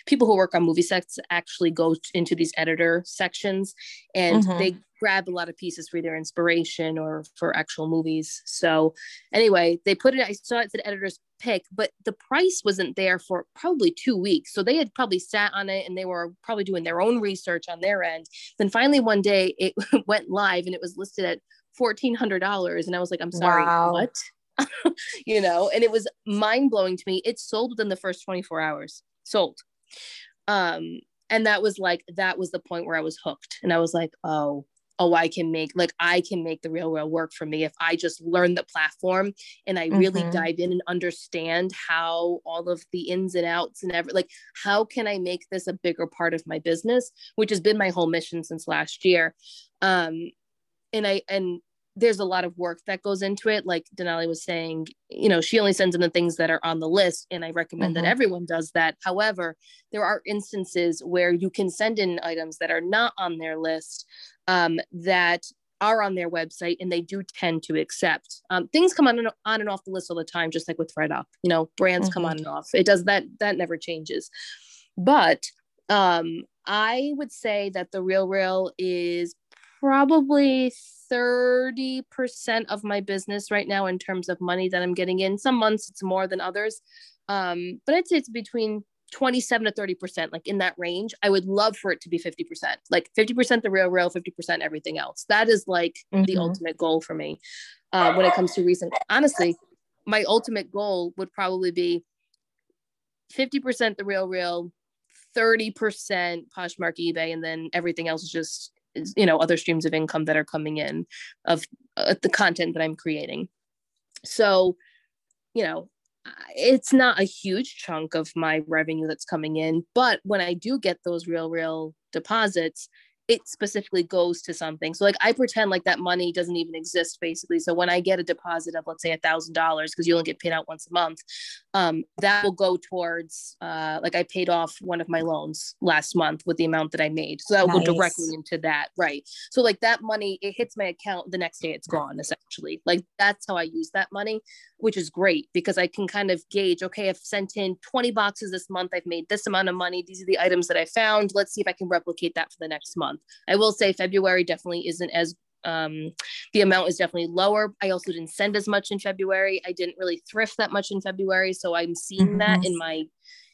people who work on movie sets actually go into these editor sections and mm-hmm. they grab a lot of pieces for their inspiration or for actual movies. So anyway, they put it, I saw it said editor's pick, but the price wasn't there for probably two weeks. So they had probably sat on it and they were probably doing their own research on their end. Then finally one day it went live and it was listed at $1,400. And I was like, I'm sorry, wow. what? you know, and it was mind blowing to me. It sold within the first 24 hours, sold. Um, and that was like, that was the point where I was hooked. And I was like, oh, oh i can make like i can make the real world work for me if i just learn the platform and i really mm-hmm. dive in and understand how all of the ins and outs and every like how can i make this a bigger part of my business which has been my whole mission since last year um and i and there's a lot of work that goes into it. Like Denali was saying, you know, she only sends in the things that are on the list, and I recommend mm-hmm. that everyone does that. However, there are instances where you can send in items that are not on their list um, that are on their website and they do tend to accept um, things come on and, on and off the list all the time just like with up you know brands mm-hmm. come on and off it does that that never changes but um, i would say that the real real is probably 30% of my business right now in terms of money that i'm getting in some months it's more than others um, but i'd say it's between 27 to 30%, like in that range. I would love for it to be 50%, like 50% the real, real, 50% everything else. That is like mm-hmm. the ultimate goal for me uh, when it comes to recent. Honestly, my ultimate goal would probably be 50% the real, real, 30% Poshmark eBay, and then everything else is just, you know, other streams of income that are coming in of uh, the content that I'm creating. So, you know, it's not a huge chunk of my revenue that's coming in but when i do get those real real deposits it specifically goes to something so like i pretend like that money doesn't even exist basically so when i get a deposit of let's say a thousand dollars because you only get paid out once a month um, that will go towards uh, like I paid off one of my loans last month with the amount that I made. So that will nice. go directly into that. Right. So like that money, it hits my account the next day it's gone essentially. Like that's how I use that money, which is great because I can kind of gauge, okay, I've sent in 20 boxes this month. I've made this amount of money. These are the items that I found. Let's see if I can replicate that for the next month. I will say February definitely isn't as um, the amount is definitely lower. I also didn't send as much in February. I didn't really thrift that much in February, so I'm seeing mm-hmm. that in my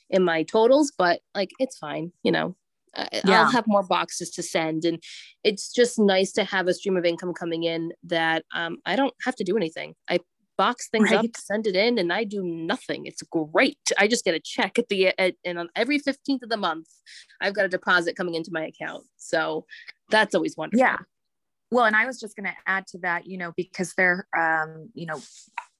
in my totals. But like, it's fine. You know, yeah. I'll have more boxes to send, and it's just nice to have a stream of income coming in that um, I don't have to do anything. I box things right. up, send it in, and I do nothing. It's great. I just get a check at the at, and on every 15th of the month, I've got a deposit coming into my account. So that's always wonderful. Yeah. Well, and I was just going to add to that, you know, because there, um, you know,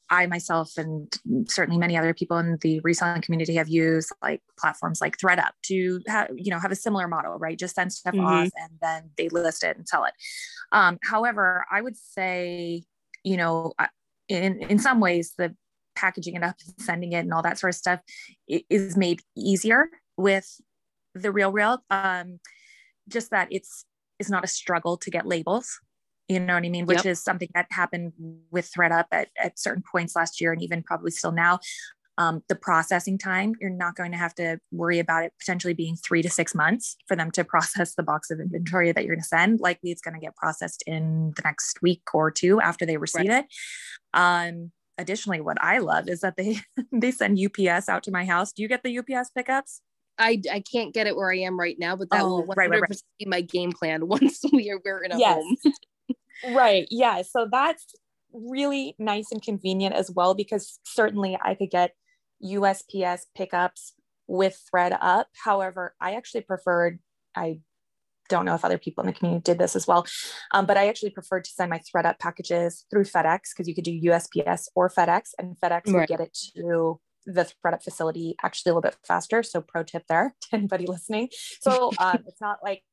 I myself and certainly many other people in the reselling community have used like platforms like ThredUp to have, you know, have a similar model, right? Just send stuff mm-hmm. off and then they list it and sell it. Um, however, I would say, you know, in in some ways, the packaging it up, sending it, and all that sort of stuff is made easier with the Real Real. Um, just that it's is not a struggle to get labels you know what I mean? Which yep. is something that happened with ThredUp at, at certain points last year and even probably still now. Um, the processing time, you're not going to have to worry about it potentially being three to six months for them to process the box of inventory that you're going to send. Likely it's going to get processed in the next week or two after they receive right. it. Um, additionally, what I love is that they they send UPS out to my house. Do you get the UPS pickups? I, I can't get it where I am right now, but that oh, will 100% right, right, right. be my game plan once we are we're in a yes. home. right. Yeah. So that's really nice and convenient as well because certainly I could get USPS pickups with ThredUp. However, I actually preferred, I don't know if other people in the community did this as well, um, but I actually preferred to send my ThredUp packages through FedEx because you could do USPS or FedEx, and FedEx right. would get it to the ThredUp facility actually a little bit faster. So pro tip there to anybody listening. So um, it's not like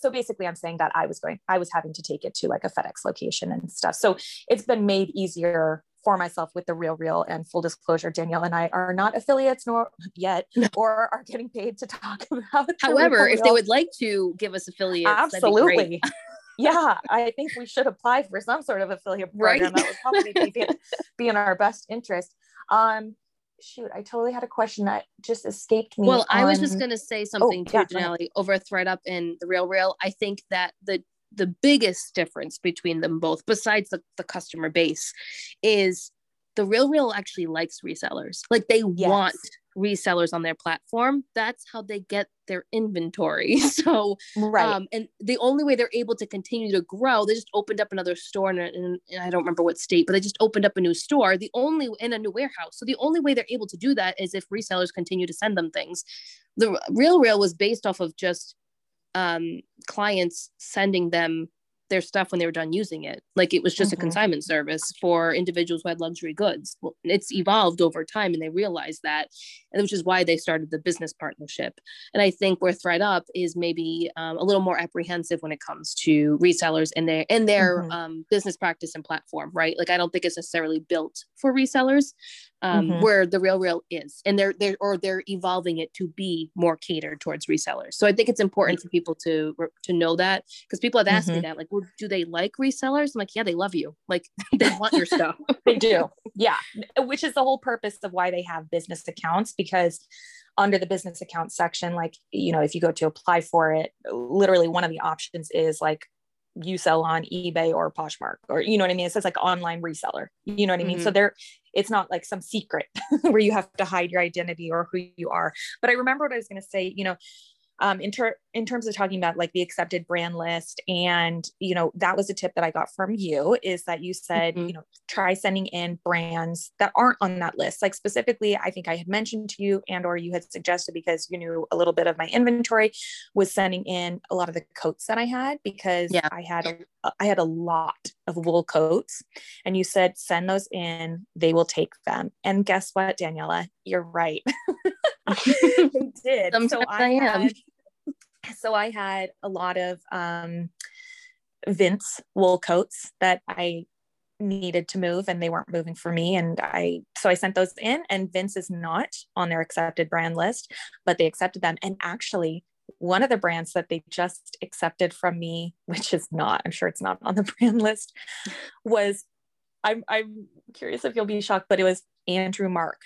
so basically i'm saying that i was going i was having to take it to like a fedex location and stuff so it's been made easier for myself with the real real and full disclosure daniela and i are not affiliates nor yet or are getting paid to talk about however if they would like to give us affiliates absolutely yeah i think we should apply for some sort of affiliate program right? that would probably be, be in our best interest um shoot, I totally had a question that just escaped me. Well, on... I was just going to say something oh, too, yeah, Janelle, over ThredUp in the Real Real. I think that the the biggest difference between them both, besides the, the customer base, is the Real Real actually likes resellers. Like they yes. want resellers on their platform. That's how they get their inventory. So right. um, and the only way they're able to continue to grow they just opened up another store in, in, i don't remember what state but they just opened up a new store the only in a new warehouse. So the only way they're able to do that is if resellers continue to send them things. The real real was based off of just um, clients sending them their stuff when they were done using it. Like it was just mm-hmm. a consignment service for individuals who had luxury goods. Well, it's evolved over time and they realized that, and which is why they started the business partnership. And I think where ThredUp is maybe um, a little more apprehensive when it comes to resellers and their and their mm-hmm. um, business practice and platform, right? Like I don't think it's necessarily built for resellers um, mm-hmm. where the real real is and they're they're or they're evolving it to be more catered towards resellers. So i think it's important for people to to know that because people have asked mm-hmm. me that like well, do they like resellers? I'm like yeah they love you. Like they want your stuff. They do. Yeah. Which is the whole purpose of why they have business accounts because under the business account section like you know if you go to apply for it literally one of the options is like you sell on eBay or Poshmark or you know what I mean? It says like online reseller. You know what I mean? Mm-hmm. So there it's not like some secret where you have to hide your identity or who you are. But I remember what I was going to say, you know, um, in, ter- in terms of talking about like the accepted brand list and you know that was a tip that i got from you is that you said mm-hmm. you know try sending in brands that aren't on that list like specifically i think i had mentioned to you and or you had suggested because you knew a little bit of my inventory was sending in a lot of the coats that i had because yeah. i had a, i had a lot of wool coats and you said send those in they will take them and guess what daniela you're right they did. Sometimes so I, I am. Had, so I had a lot of um, Vince wool coats that I needed to move and they weren't moving for me. And i so i sent those in and vince is not on their accepted brand list but they accepted them. And actually one of the brands that they just accepted from me which is not i'm sure it's not on the brand list was i'm i'm curious if you'll be shocked but it was andrew marc.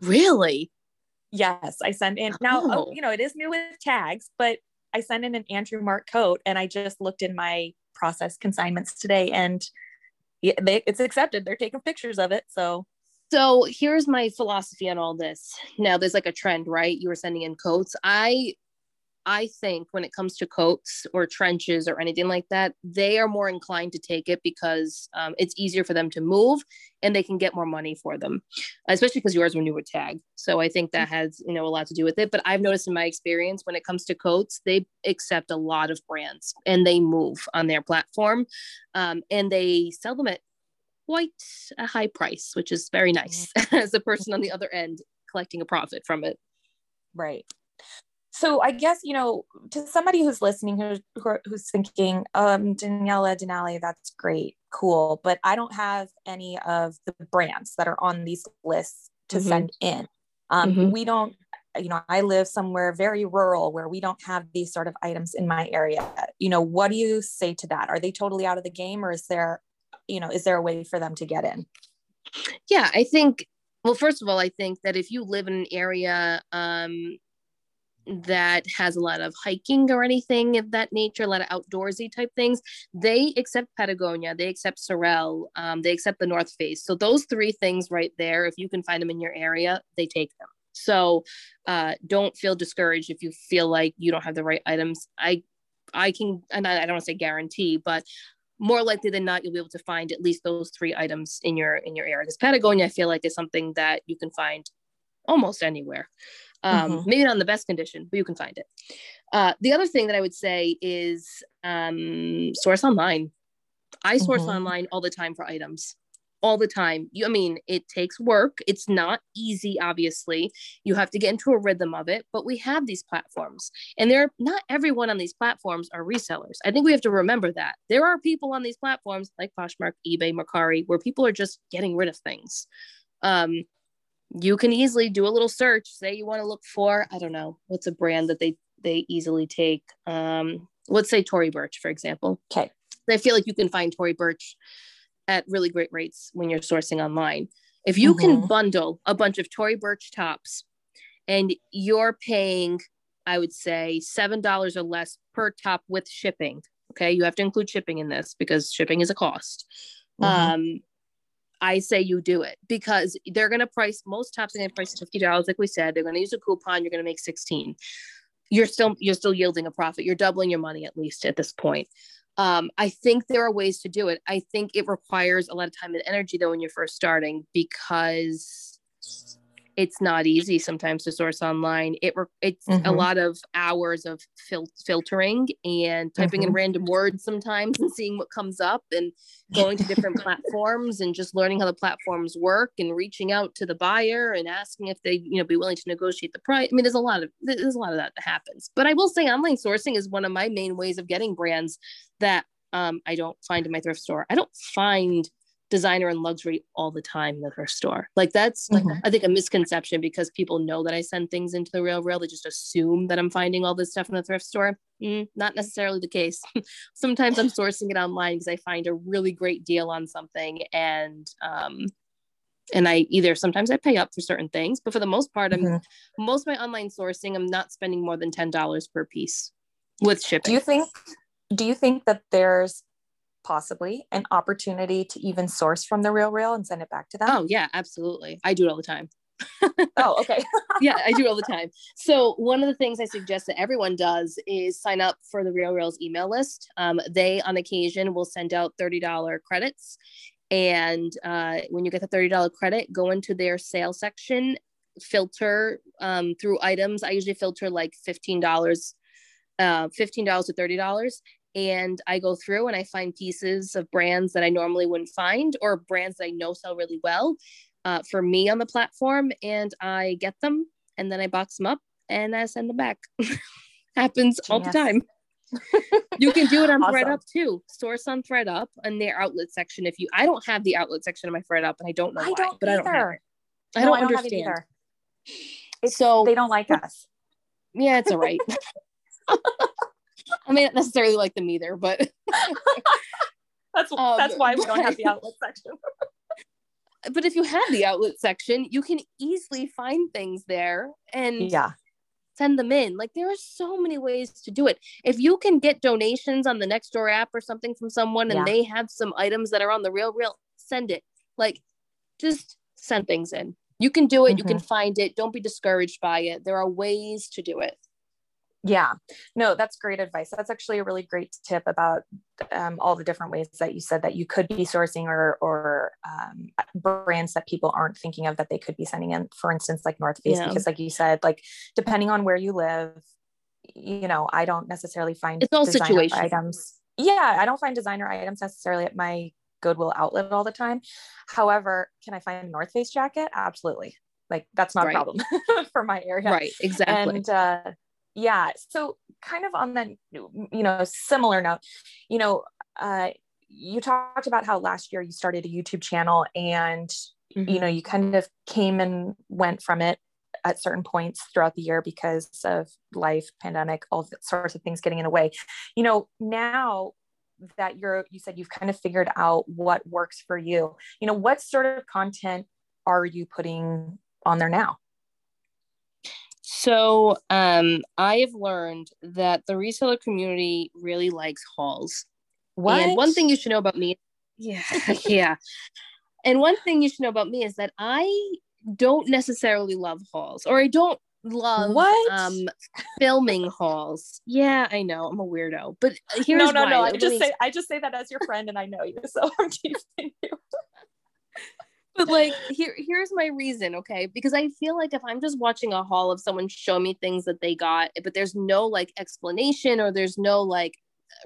Really yes i sent in now oh. you know it is new with tags but i sent in an andrew marc coat and i just looked in my process consignments today and yeah, they, it's accepted. They're taking pictures of it. So, so here's my philosophy on all this. Now, there's like a trend, right? You were sending in coats. I I think when it comes to coats or trenches or anything like that, they are more inclined to take it because um, it's easier for them to move and they can get more money for them, especially because yours were newer tag. So I think that has you know a lot to do with it. But I've noticed in my experience when it comes to coats, they accept a lot of brands and they move on their platform, um, and they sell them at quite a high price, which is very nice mm-hmm. as a person on the other end collecting a profit from it. Right so I guess you know to somebody who's listening who's who's thinking um Daniela Denali that's great cool but I don't have any of the brands that are on these lists to mm-hmm. send in um, mm-hmm. we don't you know I live somewhere very rural where we don't have these sort of items in my area you know what do you say to that are they totally out of the game or is there you know is there a way for them to get in yeah I think well first of all I think that if you live in an area um that has a lot of hiking or anything of that nature, a lot of outdoorsy type things, they accept Patagonia, they accept Sorel, um, they accept the North Face. So those three things right there, if you can find them in your area, they take them. So uh, don't feel discouraged if you feel like you don't have the right items. I I can, and I, I don't want to say guarantee, but more likely than not, you'll be able to find at least those three items in your in your area. Because Patagonia, I feel like is something that you can find almost anywhere um, mm-hmm. maybe not in the best condition, but you can find it. Uh, the other thing that I would say is um, source online. I source mm-hmm. online all the time for items, all the time. You, I mean, it takes work. It's not easy, obviously. You have to get into a rhythm of it, but we have these platforms, and there are not everyone on these platforms are resellers. I think we have to remember that there are people on these platforms like Poshmark, eBay, Mercari, where people are just getting rid of things. Um, you can easily do a little search say you want to look for i don't know what's a brand that they they easily take um let's say tory burch for example. Okay. I feel like you can find tory burch at really great rates when you're sourcing online. If you mm-hmm. can bundle a bunch of tory burch tops and you're paying i would say seven dollars or less per top with shipping okay? You have to include shipping in this because shipping is a cost. Mm-hmm. um I say you do it because they're going to price most tops are going to price fifty dollars, like we said. They're going to use a coupon. You're going to make sixteen. You're still you're still yielding a profit. You're doubling your money at least at this point. Um, I think there are ways to do it. I think it requires a lot of time and energy though when you're first starting because it's not easy sometimes to source online. It it's mm-hmm. a lot of hours of fil- filtering and typing mm-hmm. in random words sometimes and seeing what comes up and going to different platforms and just learning how the platforms work and reaching out to the buyer and asking if they you know be willing to negotiate the price. I mean, there's a lot of there's a lot of that that happens. But I will say online sourcing is one of my main ways of getting brands that um, I don't find in my thrift store. I don't find designer and luxury all the time in the thrift store. Like that's mm-hmm. I think a misconception because people know that I send things into the real real. They just assume that I'm finding all this stuff in the thrift store. Mm, not necessarily the case. Sometimes I'm sourcing it online because I find a really great deal on something and um and I either sometimes I pay up for certain things, but for the most part, I'm mm-hmm. most my online sourcing, I'm not spending more than ten dollars per piece with shipping. Do you think do you think that there's possibly an opportunity to even source from the real real and send it back to them? Oh yeah, absolutely. I do it all the time. oh, okay. yeah, I do all the time. So one of the things I suggest that everyone does is sign up for the Real Reals email list. Um, they, on occasion, will send out thirty dollar credits, and uh, when you get the thirty dollar credit, go into their sale section, filter um, through items. I usually filter like fifteen dollars, uh, fifteen dollars to thirty dollars, and I go through and I find pieces of brands that I normally wouldn't find or brands that I know sell really well uh, for me on the platform, and I get them and then I box them up and I send them back. Happens all the time. you can do it on awesome. ThredUp too. Source on ThredUp and their outlet section. If you, I don't have the outlet section of my ThredUp, and I don't know I why, don't but either. I don't have it. I don't, I don't understand. Have it either. so they don't like us. Yeah, it's all right. I may not necessarily like them either, but that's um, that's why we don't have the outlet section. but if you have the outlet section, you can easily find things there and yeah, send them in. Like there are so many ways to do it. If you can get donations on the Nextdoor app or something from someone and yeah. they have some items that are on the real real, send it. Like just send things in. You can do it, mm-hmm. you can mm-hmm. find it. Don't be discouraged by it. There are ways to do it. Yeah, no, that's great advice. That's actually a really great tip about um, all the different ways that you said that you could be sourcing or or um, brands that people aren't thinking of that they could be sending in. For instance, like North Face, yeah. because like you said, like depending on where you live, you know, I don't necessarily find it's all situation items. Yeah, I don't find designer items necessarily at my Goodwill outlet all the time. However, can I find a North Face jacket? Absolutely. Like that's not right. a problem for my area. Right. Exactly. And uh, yeah so kind of on that you know similar note you know uh, you talked about how last year you started a youtube channel and mm-hmm. you know you kind of came and went from it at certain points throughout the year because of life pandemic all sorts of things getting in the way you know now that you're you said you've kind of figured out what works for you you know what sort of content are you putting on there now so um, I have learned that the reseller community really likes hauls. What? And one thing you should know about me, yeah, yeah. And one thing you should know about me is that I don't necessarily love hauls, or I don't love what um filming hauls. Yeah, I know I'm a weirdo, but here's no, no, why. no. I just say I just say that as your friend, and I know you, so I'm teasing you but like here here's my reason okay because i feel like if i'm just watching a haul of someone show me things that they got but there's no like explanation or there's no like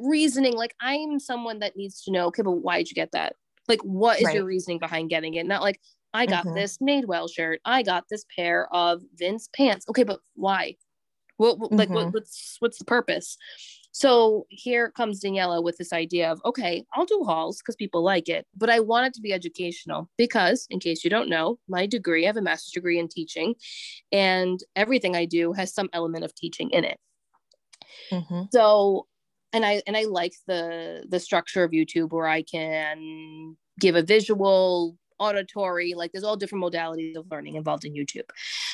reasoning like i'm someone that needs to know okay but why did you get that like what is right. your reasoning behind getting it not like i got mm-hmm. this Madewell shirt i got this pair of vince pants okay but why what, what mm-hmm. like what, mm-hmm. what's what's the purpose so here comes Daniela with this idea of okay, I'll do hauls because people like it, but I want it to be educational because, in case you don't know, my degree, I have a master's degree in teaching, and everything I do has some element of teaching in it. Mm-hmm. So, and I and I like the the structure of YouTube where I can give a visual auditory like there's all different modalities of learning involved in youtube.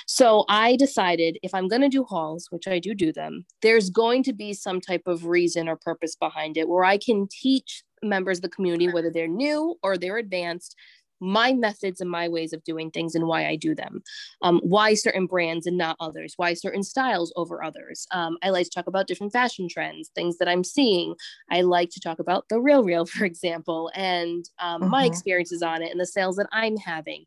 So i decided if i'm going to do hauls which i do do them there's going to be some type of reason or purpose behind it where i can teach members of the community whether they're new or they're advanced my methods and my ways of doing things and why I do them. Um, why certain brands and not others? Why certain styles over others? Um, I like to talk about different fashion trends, things that I'm seeing. I like to talk about the real real, for example, and um, mm-hmm. my experiences on it and the sales that I'm having.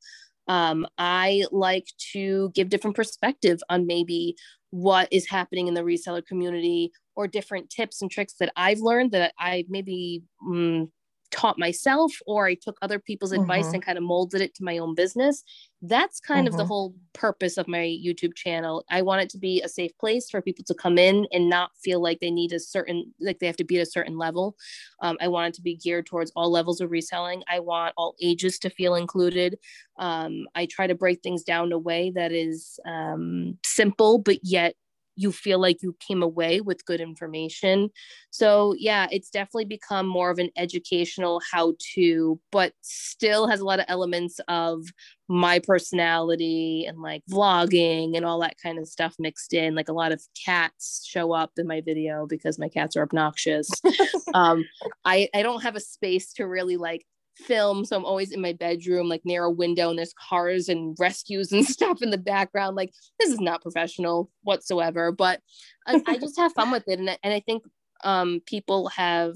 Um, I like to give different perspective on maybe what is happening in the reseller community or different tips and tricks that I've learned that I maybe mm, taught myself or I took other people's mm-hmm. advice and kind of molded it to my own business. That's kind mm-hmm. of the mm-hmm. whole purpose of my YouTube channel. I want it to be a safe place for people to come in and not feel like they need a certain, like they have to be at a certain level. Um, I want it to be geared towards all levels of reselling. I want all ages to feel included. Um, I try to break things down in a way that is um, simple, but yet you feel like you came away with good information. So, yeah, it's definitely become more of an educational how to, but still has a lot of elements of my personality and like vlogging and all that kind of stuff mixed in. Like a lot of cats show up in my video because my cats are obnoxious. um, I, I don't have a space to really like film so i'm always in my bedroom like near a window and there's cars and rescues and stuff in the background. Like this is not professional whatsoever but i, I just have fun with it. And, and i think um, people have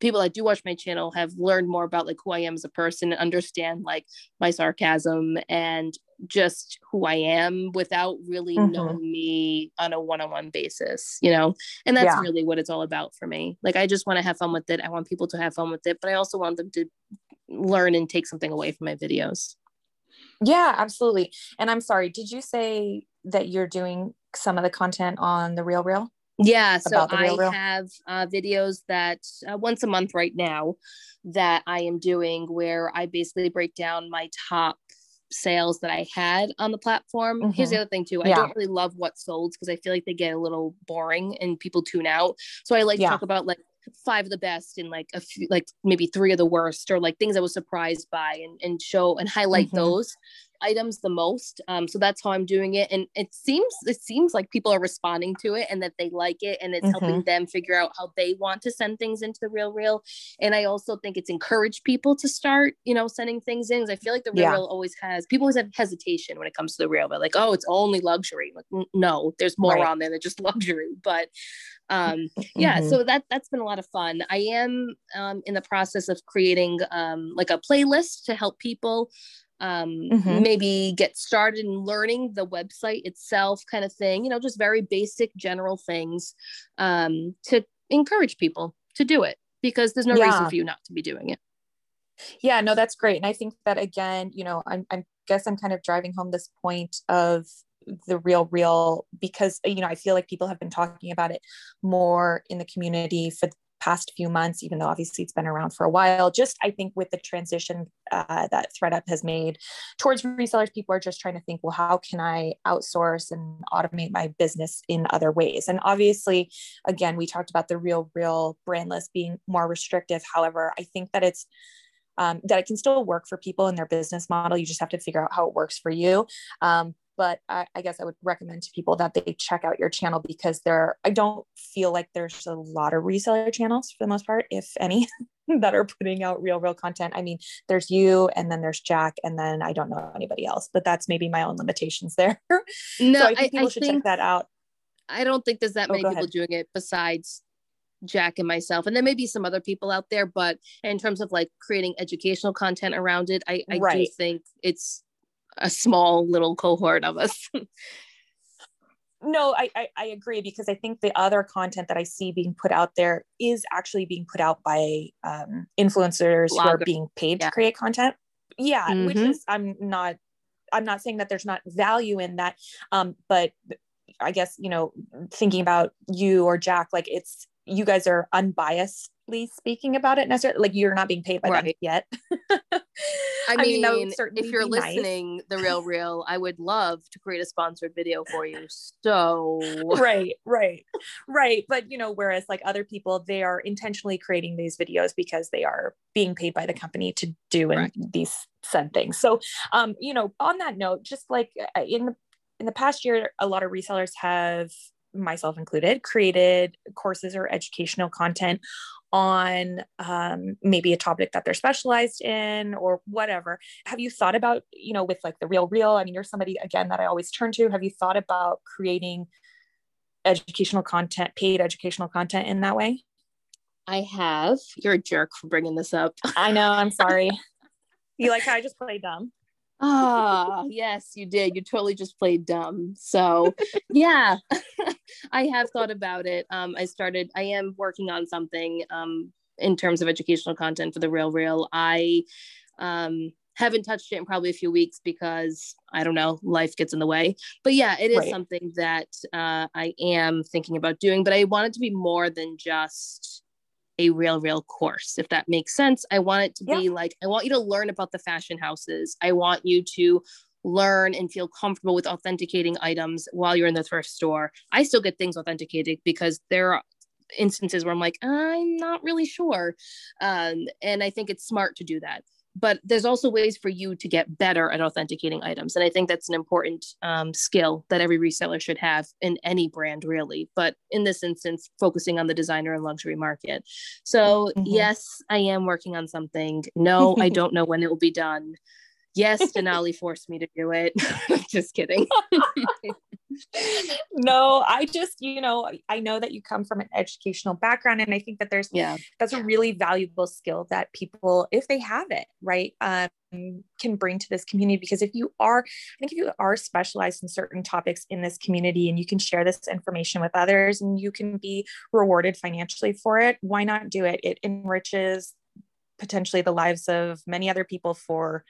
people that do watch my channel have learned more about like who i am as a person and understand like my sarcasm and just who i am without really mm-hmm. knowing me on a one-on-one basis you know? And that's yeah. really what it's all about for me. Like i just want to have fun with it. I want people to have fun with it but i also want them to learn and take something away from my videos. Yeah, absolutely. And I'm sorry, did you say that you're doing some of the content on the Real Real? Yeah, so I real? have uh, videos that uh, once a month right now that I am doing where I basically break down my top sales that I had on the platform. Mm-hmm. Here's the other thing too. I yeah. don't really love what sold because I feel like they get a little boring and people tune out. So I like yeah. to talk about like five of the best and like a few like maybe three of the worst or like things I was surprised by and, and show and highlight mm-hmm. those items the most um, so that's how i'm doing it and it seems it seems like people are responding to it and that they like it and it's mm-hmm. helping them figure out how they want to send things into the real real and i also think it's encouraged people to start you know sending things in i feel like the real yeah. real always has people always have hesitation when it comes to the real real like oh it's only luxury like no there's more right. on there than just luxury but um yeah mm-hmm. so that that's been a lot of fun i am um in the process of creating um like a playlist to help people um mm-hmm. maybe get started in learning the website itself kind of thing you know just very basic general things um to encourage people to do it because there's no yeah. reason for you not to be doing it yeah no that's great and i think that again you know i'm i guess i'm kind of driving home this point of the real real because you know i feel like people have been talking about it more in the community for the past few months, even though obviously it's been around for a while. Just I think with the transition uh, that ThredUp has made towards resellers, people are just trying to think, well, how can I outsource and automate my business in other ways? And obviously, again, we talked about the real, real brand list being more restrictive. However, I think that it's um, that it can still work for people in their business model. You just have to figure out how it works for you. Um, but I, I, guess I would recommend to people that they check out your channel because there I don't feel like there's a lot of reseller channels for the most part, if any, that are putting out real, real content. I mean, there's you and then there's Jack, and then I don't know anybody else, but that's maybe my own limitations there. No, so I think I, people I should think, check that out. I don't think there's that oh, many people ahead. doing it besides Jack and myself, and there may be some other people out there, but in terms of like creating educational content around it, I, I right. do think it's a small little cohort of us. no, I, I, I agree because I think the other content that I see being put out there is actually being put out by um, influencers Blogger. who are being paid yeah. to create content. Yeah, mm-hmm. which is I'm not I'm not saying that there's not value in that, um, but I guess you know thinking about you or Jack, like it's you guys are unbiasedly speaking about it necessarily like you're not being paid by right. them yet i mean, I mean if you're listening nice. the real real i would love to create a sponsored video for you so right right right but you know whereas like other people they are intentionally creating these videos because they are being paid by the company to do and right. these said things so um you know on that note just like uh, in the in the past year a lot of resellers have myself included, created courses or educational content on um, maybe a topic that they're specialized in or whatever. Have you thought about, you know, with like the real real? I mean, you're somebody again that I always turn to. Have you thought about creating educational content, paid educational content in that way? I have. You're a jerk for bringing this up. I know. I'm sorry. you like how I just played dumb? Ah, oh, yes, you did. You totally just played dumb. So, yeah, I have thought about it. Um, I started, I am working on something um, in terms of educational content for the Real Real. I um, haven't touched it in probably a few weeks because I don't know, life gets in the way. But yeah, it is right. something that uh, I am thinking about doing, but I want it to be more than just a real real course if that makes sense. I want it to yeah. be like i want you to learn about the fashion houses. I want you to learn and feel comfortable with authenticating items while you're in the thrift store. I still get things authenticated because there are instances where i'm like i'm not really sure um, and i think it's smart to do that but there's also ways for you to get better at authenticating items and i think that's an important um, skill that every reseller should have in any brand really but in this instance focusing on the designer and luxury market. So mm-hmm. yes i am working on something. No i don't know when it will be done. Yes denali forced me to do it. Just kidding no, I just, you know, I know that you come from an educational background and I think that there's yeah, that's a really valuable skill that people, if they have it, right, um, can bring to this community because if you are, I think if you are specialized in certain topics in this community and you can share this information with others and you can be rewarded financially for it, why not do it? It enriches potentially the lives of many other people for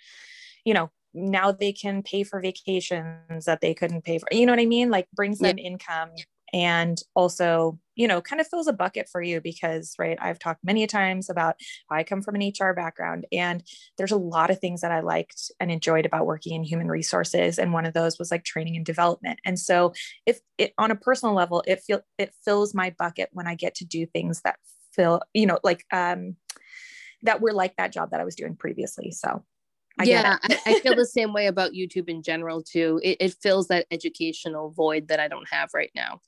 you know now they can pay for vacations that they couldn't pay for you know what i mean? Like brings them yeah. income and also you know kind of fills a bucket for you because right i've talked many times about i come from an hr background and there's a lot of things that i liked and enjoyed about working in human resources. And one of those was like training and development. And so if it on a personal level it feel it fills my bucket when i get to do things that fill you know like um that were like that job that i was doing previously. So I yeah, I, I, feel the same way about YouTube in general too. It, it, fills that educational void that I don't have right now.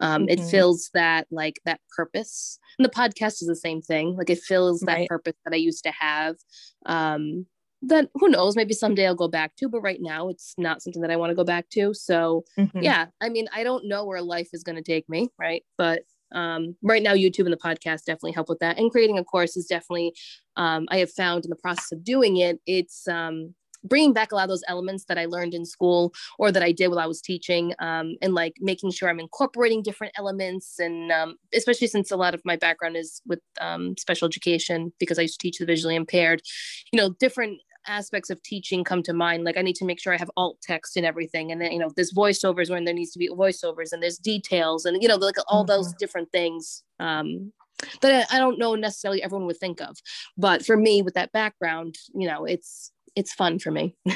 Um, mm-hmm. It fills that like that purpose. And the podcast is the same thing. Like it fills that right. purpose that I used to have. Um, that who knows? Maybe someday I'll go back to, but right now it's not something that I want to go back to. So mm-hmm. yeah, I mean, I don't know where life is going to take me, right? But um, right now youtube and the podcast definitely help with that. And creating a course is definitely um, i have found in the process of doing it it's um, bringing back a lot of those elements that i learned in school or that i did while i was teaching um, and like making sure i'm incorporating different elements and um, especially since a lot of my background is with um, special education because i used to teach the visually impaired you know different aspects of teaching come to mind like i need to make sure i have alt text and everything and then you know there's voiceovers when there needs to be voiceovers and there's details and you know like all mm-hmm. those different things um that I, I don't know necessarily everyone would think of but for me with that background you know it's it's fun for me.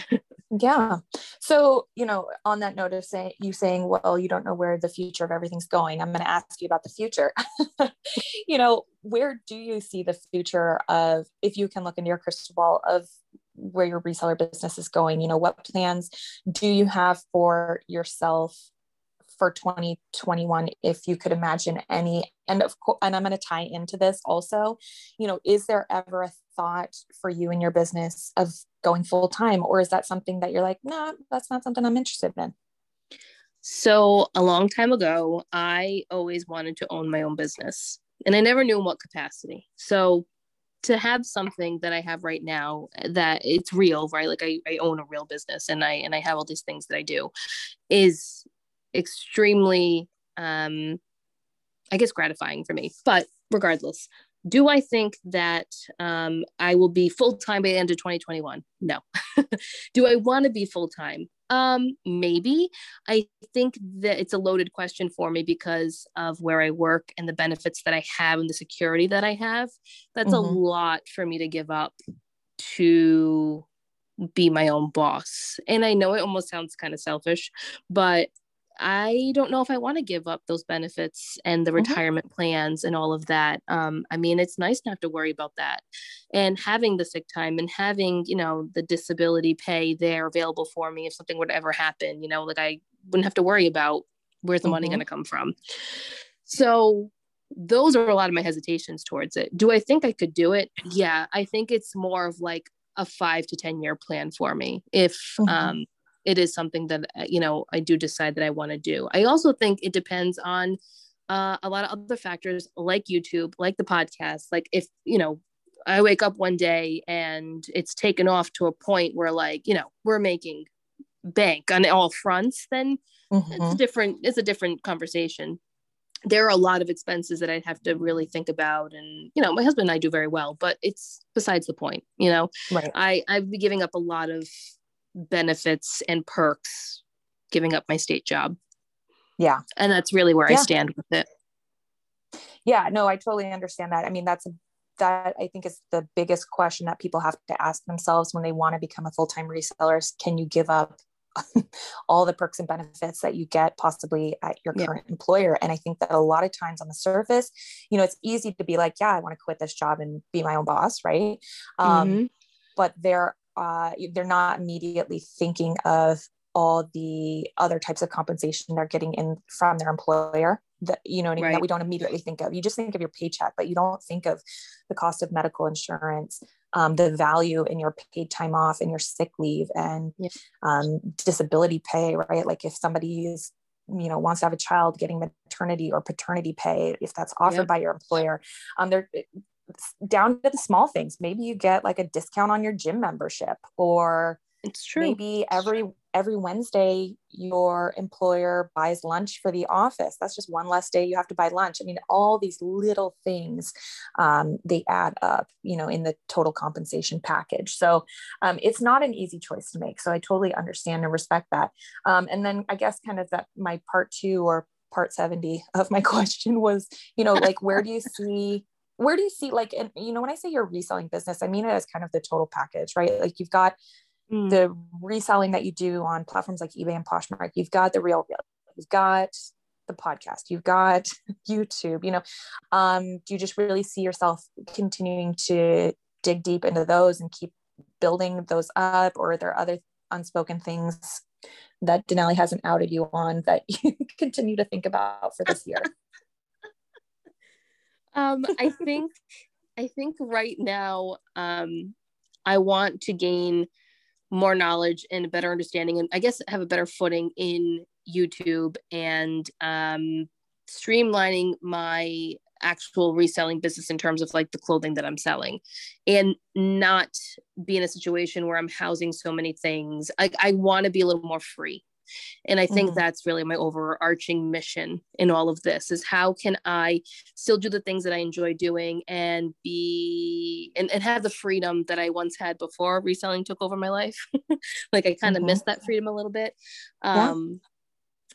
Yeah. So you know on that note of saying you saying well you don't know where the future of everything's going i'm going to ask you about the future. You know where do you see the future of if you can look into your crystal ball of where your reseller business is going you know what plans do you have for yourself for 2021 if you could imagine any? And of course and i'm going to tie into this also you know is there ever a thought for you in your business of going full time or is that something that you're like no nah, that's not something i'm interested in so a long time ago i always wanted to own my own business and i never knew in what capacity. So to have something that I have right now that it's real, right? Like I, I own a real business and I and I have all these things that I do is extremely um I guess gratifying for me. But regardless, do I think that um, I will be full time by the end of 2021? No. do I want to be full time? Um, maybe. I think that it's a loaded question for me because of where I work and the benefits that I have and the security that I have. That's mm-hmm. a lot for me to give up to be my own boss. And I know it almost sounds kind of selfish, but I don't know if I want to give up those benefits and the mm-hmm. retirement plans and all of that. Um, I mean, it's nice not to worry about that. And having the sick time and having, you know, the disability pay there available for me if something would ever happen, you know, like I wouldn't have to worry about where's the mm-hmm. money going to come from. So those are a lot of my hesitations towards it. Do I think I could do it? Yeah, I think it's more of like a five to 10 year plan for me. If, mm-hmm. um, it is something that uh, you know i do decide that i want to do i also think it depends on uh, a lot of other factors like youtube like the podcast like if you know i wake up one day and it's taken off to a point where like you know we're making bank on all fronts then mm-hmm. it's different it's a different conversation there are a lot of expenses that I'd have to really think about. And, you know, my husband and I do very well, but it's besides the point, you know, right. I, I'd be giving up a lot of benefits and perks giving up my state job. Yeah. And that's really where yeah. I stand with it. Yeah, no, I totally understand that. I mean, that's a, that I think is the biggest question that people have to ask themselves when they want to become a full-time reseller is can you give up all the perks and benefits that you get possibly at your current employer and i think that a lot of times on the surface you know it's easy to be like yeah i want to quit this job and be my own boss right um, mm-hmm. but there uh, they're not immediately thinking of all the other types of compensation they're getting in from their employer that you know I mean, right. that we don't immediately think of you just think of your paycheck but you don't think of the cost of medical insurance um, the value in your paid time off and your sick leave and yeah. um, disability pay right like if somebody is you know wants to have a child getting maternity or paternity pay if that's offered yep. by your employer um, there down to the small things. Maybe you get like a discount on your gym membership or it's true. Maybe every every Wednesday your employer buys lunch for the office. That's just one less day you have to buy lunch. I mean, all these little things um, they add up, you know, in the total compensation package. So um, it's not an easy choice to make. So I totally understand and respect that. Um, and then I guess kind of that my part two or part 70 of my question was, you know, like where do you see where do you see like and you know when I say your reselling business, I mean it as kind of the total package, right? Like you've got mm. the reselling that you do on platforms like eBay and Poshmark, you've got the real real, you've got the podcast, you've got YouTube, you know. Um, do you just really see yourself continuing to dig deep into those and keep building those up, or are there other unspoken things that Denali hasn't outed you on that you continue to think about for this year? Um, I think I think right now um, I want to gain more knowledge and a better understanding and I guess have a better footing in YouTube and um, streamlining my actual reselling business in terms of like the clothing that I'm selling and not be in a situation where I'm housing so many things. Like I want to be a little more free. And I think mm-hmm. that's really my overarching mission in all of this is how can I still do the things that I enjoy doing and be and, and have the freedom that I once had before reselling took over my life. like I kind of mm-hmm. missed that freedom a little bit. Um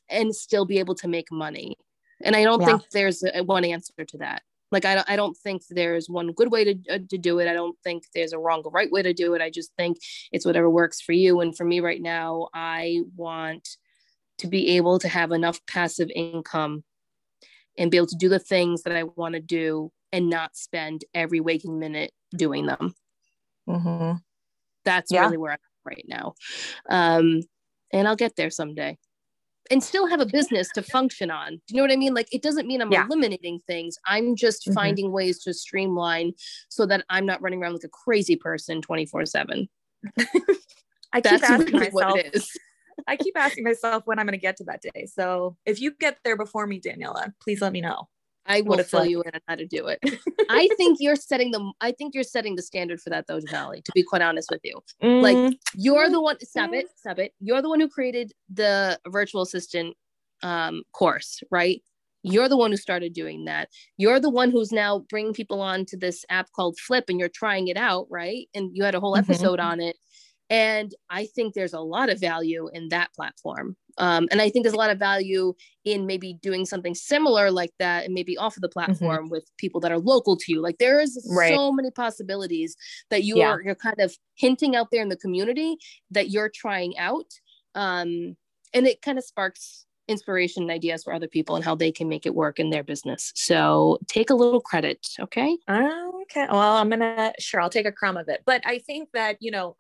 yeah. and still be able to make money and i don't yeah. think there's a, one answer to that like I don't, I don't think there's one good way to, uh, to do it. I don't think there's a wrong or right way to do it. I just think it's whatever works for you. And for me right now i want to be able to have enough passive income and be able to do the things that i want to do and not spend every waking minute doing them. Mm-hmm. that's yeah. really where i'm right now. Um, and i'll get there someday and still have a business to function on. Do you know what I mean? Like it doesn't mean I'm yeah. eliminating things. I'm just mm-hmm. finding ways to streamline so that I'm not running around like a crazy person 24 7. I keep That's asking really myself, I keep asking myself when I'm going to get to that day. So if you get there before me, Daniela, please let me know. I will fill you in on how to do it. I think you're setting the I think you're setting the standard for that though, Valley, to be quite honest with you. Mm. Like you're the one stop it, stop it. You're the one who created the virtual assistant um, course, right? You're the one who started doing that. You're the one who's now bringing people on to this app called Flyp and you're trying it out, right? And you had a whole mm-hmm. episode mm-hmm. on it. And I think there's a lot of value in that platform. Um, and I think there's a lot of value in maybe doing something similar like that and maybe off of the mm-hmm. platform mm-hmm. with people that are local to you. Like there is right. so many possibilities that you yeah. are you're kind of hinting out there in the community that you're trying out. Um, and it kind of sparks inspiration and ideas for other people and how they can make it work in their business. So take a little credit, okay? Okay. Well, I'm gonna sure I'll take a crumb of it. But I think that, you know,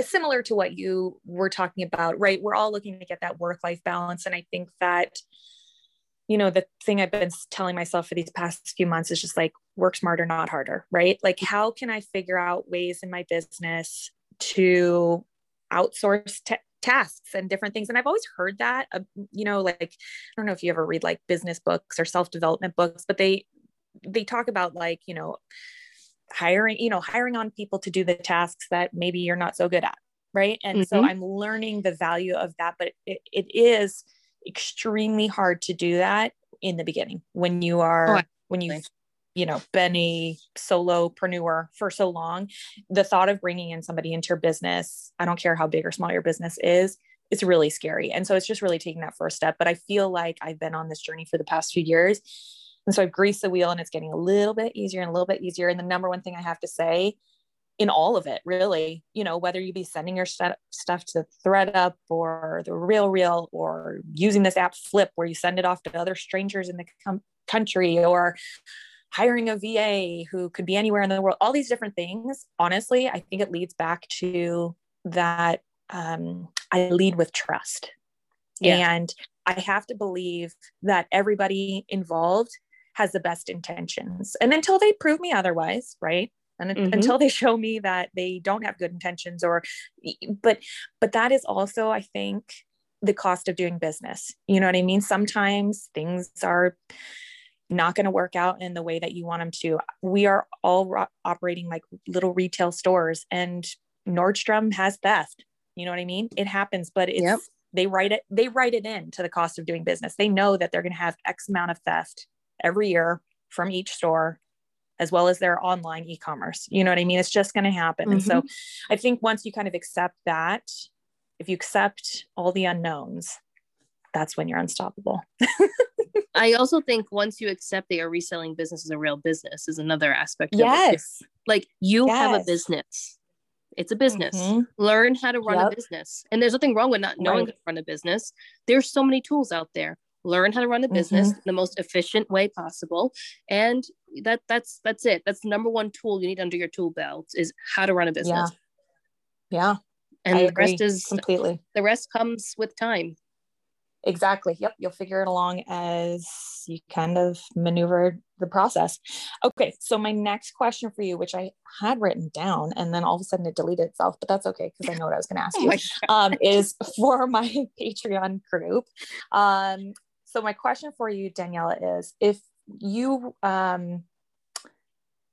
similar to what you were talking about, right? We're all looking to get that work life balance. And I think that, you know, the thing I've been telling myself for these past few months is just like work smarter, not harder, right? Like, how can I figure out ways in my business to outsource tasks and different things? And I've always heard that, uh, you know, like, I don't know if you ever read like business books or self development books, but they, they talk about like, you know, hiring you know hiring on people to do the tasks that maybe you're not so good at right? And mm-hmm. so i'm learning the value of that but it, it is extremely hard to do that in the beginning when you are oh, when you've you know been a solopreneur for so long. The thought of bringing in somebody into your business i don't care how big or small your business is it's really scary. And so it's just really taking that first step. But i feel like i've been on this journey for the past few years and so I've greased the wheel and it's getting a little bit easier and a little bit easier. And the number one thing I have to say in all of it, really, you know, whether you be sending your st- stuff to ThredUp or the Real Real or using this app Flyp where you send it off to other strangers in the com- country or hiring a VA who could be anywhere in the world, all these different things. Honestly, I think it leads back to that um, I lead with trust. Yeah. And I have to believe that everybody involved has the best intentions. And until they prove me otherwise, right? And mm-hmm. until they show me that they don't have good intentions or but but that is also I think the cost of doing business. You know what I mean? Sometimes things are not going to work out in the way that you want them to. We are all ro- operating like little retail stores and Nordstrom has theft. You know what I mean? It happens, but it's yep. they write it they write it in to the cost of doing business. They know that they're going to have X amount of theft every year from each store as well as their online e-commerce you know what i mean it's just going to happen mm-hmm. and so mm-hmm. i think once you kind of accept that if you accept all the unknowns that's when you're unstoppable. I also think once you accept that your reselling business is a real business is another aspect of it. yes. Like you have a business. It's a business. Mhm. Learn how to run Yep. a business. And there's nothing wrong with not knowing Right. how to run a business. There's so many tools out there. Learn how to run a business Mm-hmm. the most efficient way possible. And that that's that's it. That's the number one tool you need under your tool belt is how to run a business. Yeah. yeah. And I the rest is completely. the rest comes with time. Exactly. Yep. You'll figure it along as you kind of maneuver the process. Okay. So, my next question for you, which I had written down and then all of a sudden it deleted itself, but that's okay because I know what I was going to ask Oh you, um, is for my Patreon group. Um, so, my question for you, Daniela, is if you, um,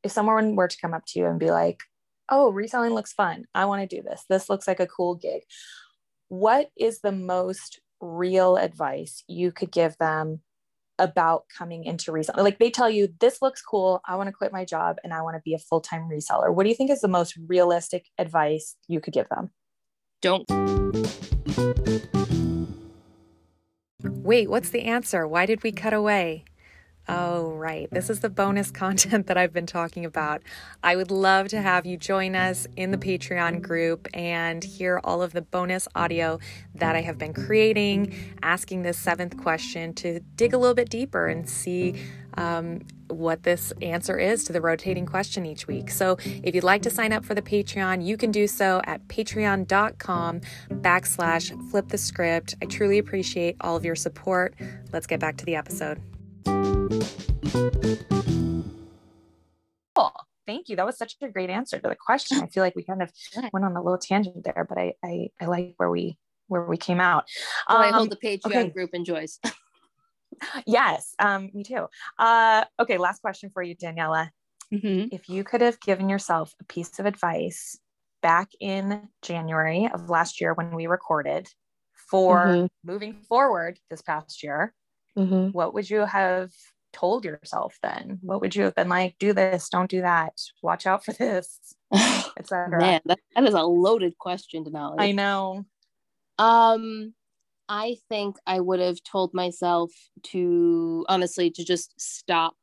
if someone were to come up to you and be like, oh, reselling looks fun. I want to do this. This looks like a cool gig. What is the most real advice you could give them about coming into reselling? Like they tell you, this looks cool. I want to quit my job and I want to be a full time reseller. What do you think is the most realistic advice you could give them? Don't Wait, what's the answer? Why did we cut away? Oh, right. This is the bonus content that I've been talking about. I would love to have you join us in the Patreon group and hear all of the bonus audio that I have been creating, asking this seventh question to dig a little bit deeper and see um, what this answer is to the rotating question each week. So if you'd like to sign up for the Patreon, you can do so at patreon.com backslash flip the script. I truly appreciate all of your support. Let's get back to the episode. Cool. Thank you. That was such a great answer to the question. I feel like we kind of went on a little tangent there, but I I, I like where we where we came out. oh, I Um, hope the Patreon okay. group enjoys. yes, um, me too. Uh, okay, last question for you, Daniela. Mhm. if you could have given yourself a piece of advice back in January of last year when we recorded for Mhm. moving forward this past year, Mhm. what would you have told yourself then? What would you have been like? Do this, don't do that, watch out for this, etc. Man, that, that is a loaded question, Denali. I know. Um, I think I would have told myself to honestly to just stop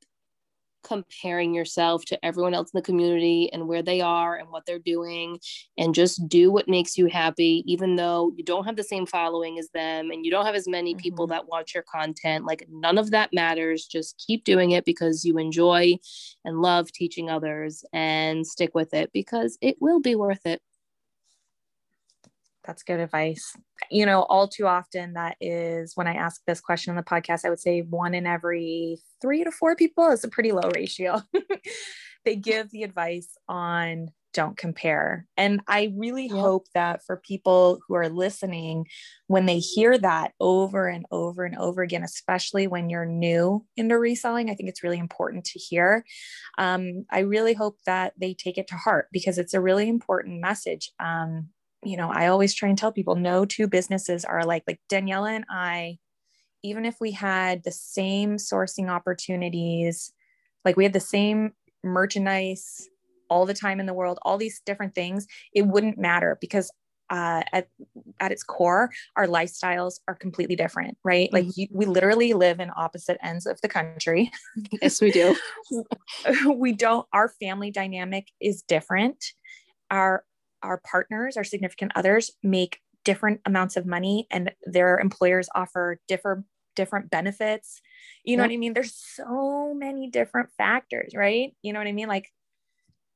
comparing yourself to everyone else in the community and where they are and what they're doing and just do what makes you happy even though you don't have the same following as them and you don't have as many people Mhm. that watch your content like none of that matters just keep doing it because you enjoy and love teaching others and stick with it because it will be worth it That's good advice. You know, all too often, that is when I ask this question on the podcast, I would say one in every three to four people is a pretty low ratio. they give the advice on don't compare. And I really Yep. hope that for people who are listening, when they hear that over and over and over again, especially when you're new into reselling, I think it's really important to hear. Um, I really hope that they take it to heart because it's a really important message. Um, you know, I always try and tell people no two businesses are alike. Like Daniela and I, even if we had the same sourcing opportunities, like we had the same merchandise all the time in the world, all these different things, it wouldn't matter because uh, at at its core, our lifestyles are completely different, right? Like you, we literally live in opposite ends of the country. yes we do we don't. Our family dynamic is different. Our our partners, our significant others, make different amounts of money, and their employers offer different different benefits. You know Yep. what I mean? There's so many different factors, right? You know what I mean? Like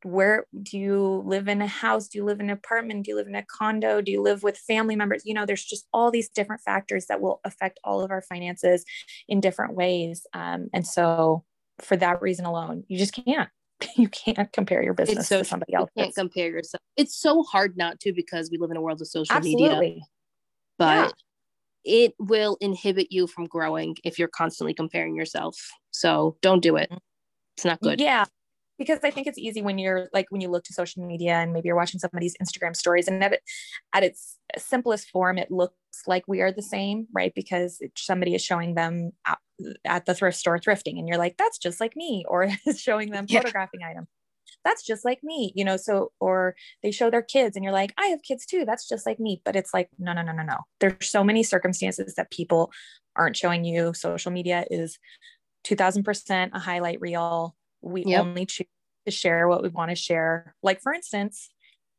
where do you live in a house do you live in an apartment do you live in a condo do you live with family members you know there's just all these different factors that will affect all of our finances in different ways um, and so for that reason alone you just can't you can't compare your business so to somebody else. you can't compare yourself. It's so hard not to because we live in a world of social media. Absolutely. But it will inhibit you from growing if you're constantly comparing yourself. So don't do it. Mm-hmm. It's not good. Yeah. Because I think it's easy when you're like when you look to social media and maybe you're watching somebody's Instagram stories and at, it, at its simplest form, it looks like we are the same, right? Because it, somebody is showing them at, at the thrift store thrifting and you're like, that's just like me, or is showing them Yeah. photographing items. that's just like me you know so or they show their kids and you're like i have kids too that's just like me but it's like no no no no no there's so many circumstances that people aren't showing you social media is 2000% a highlight reel we yep. only choose to share what we want to share like for instance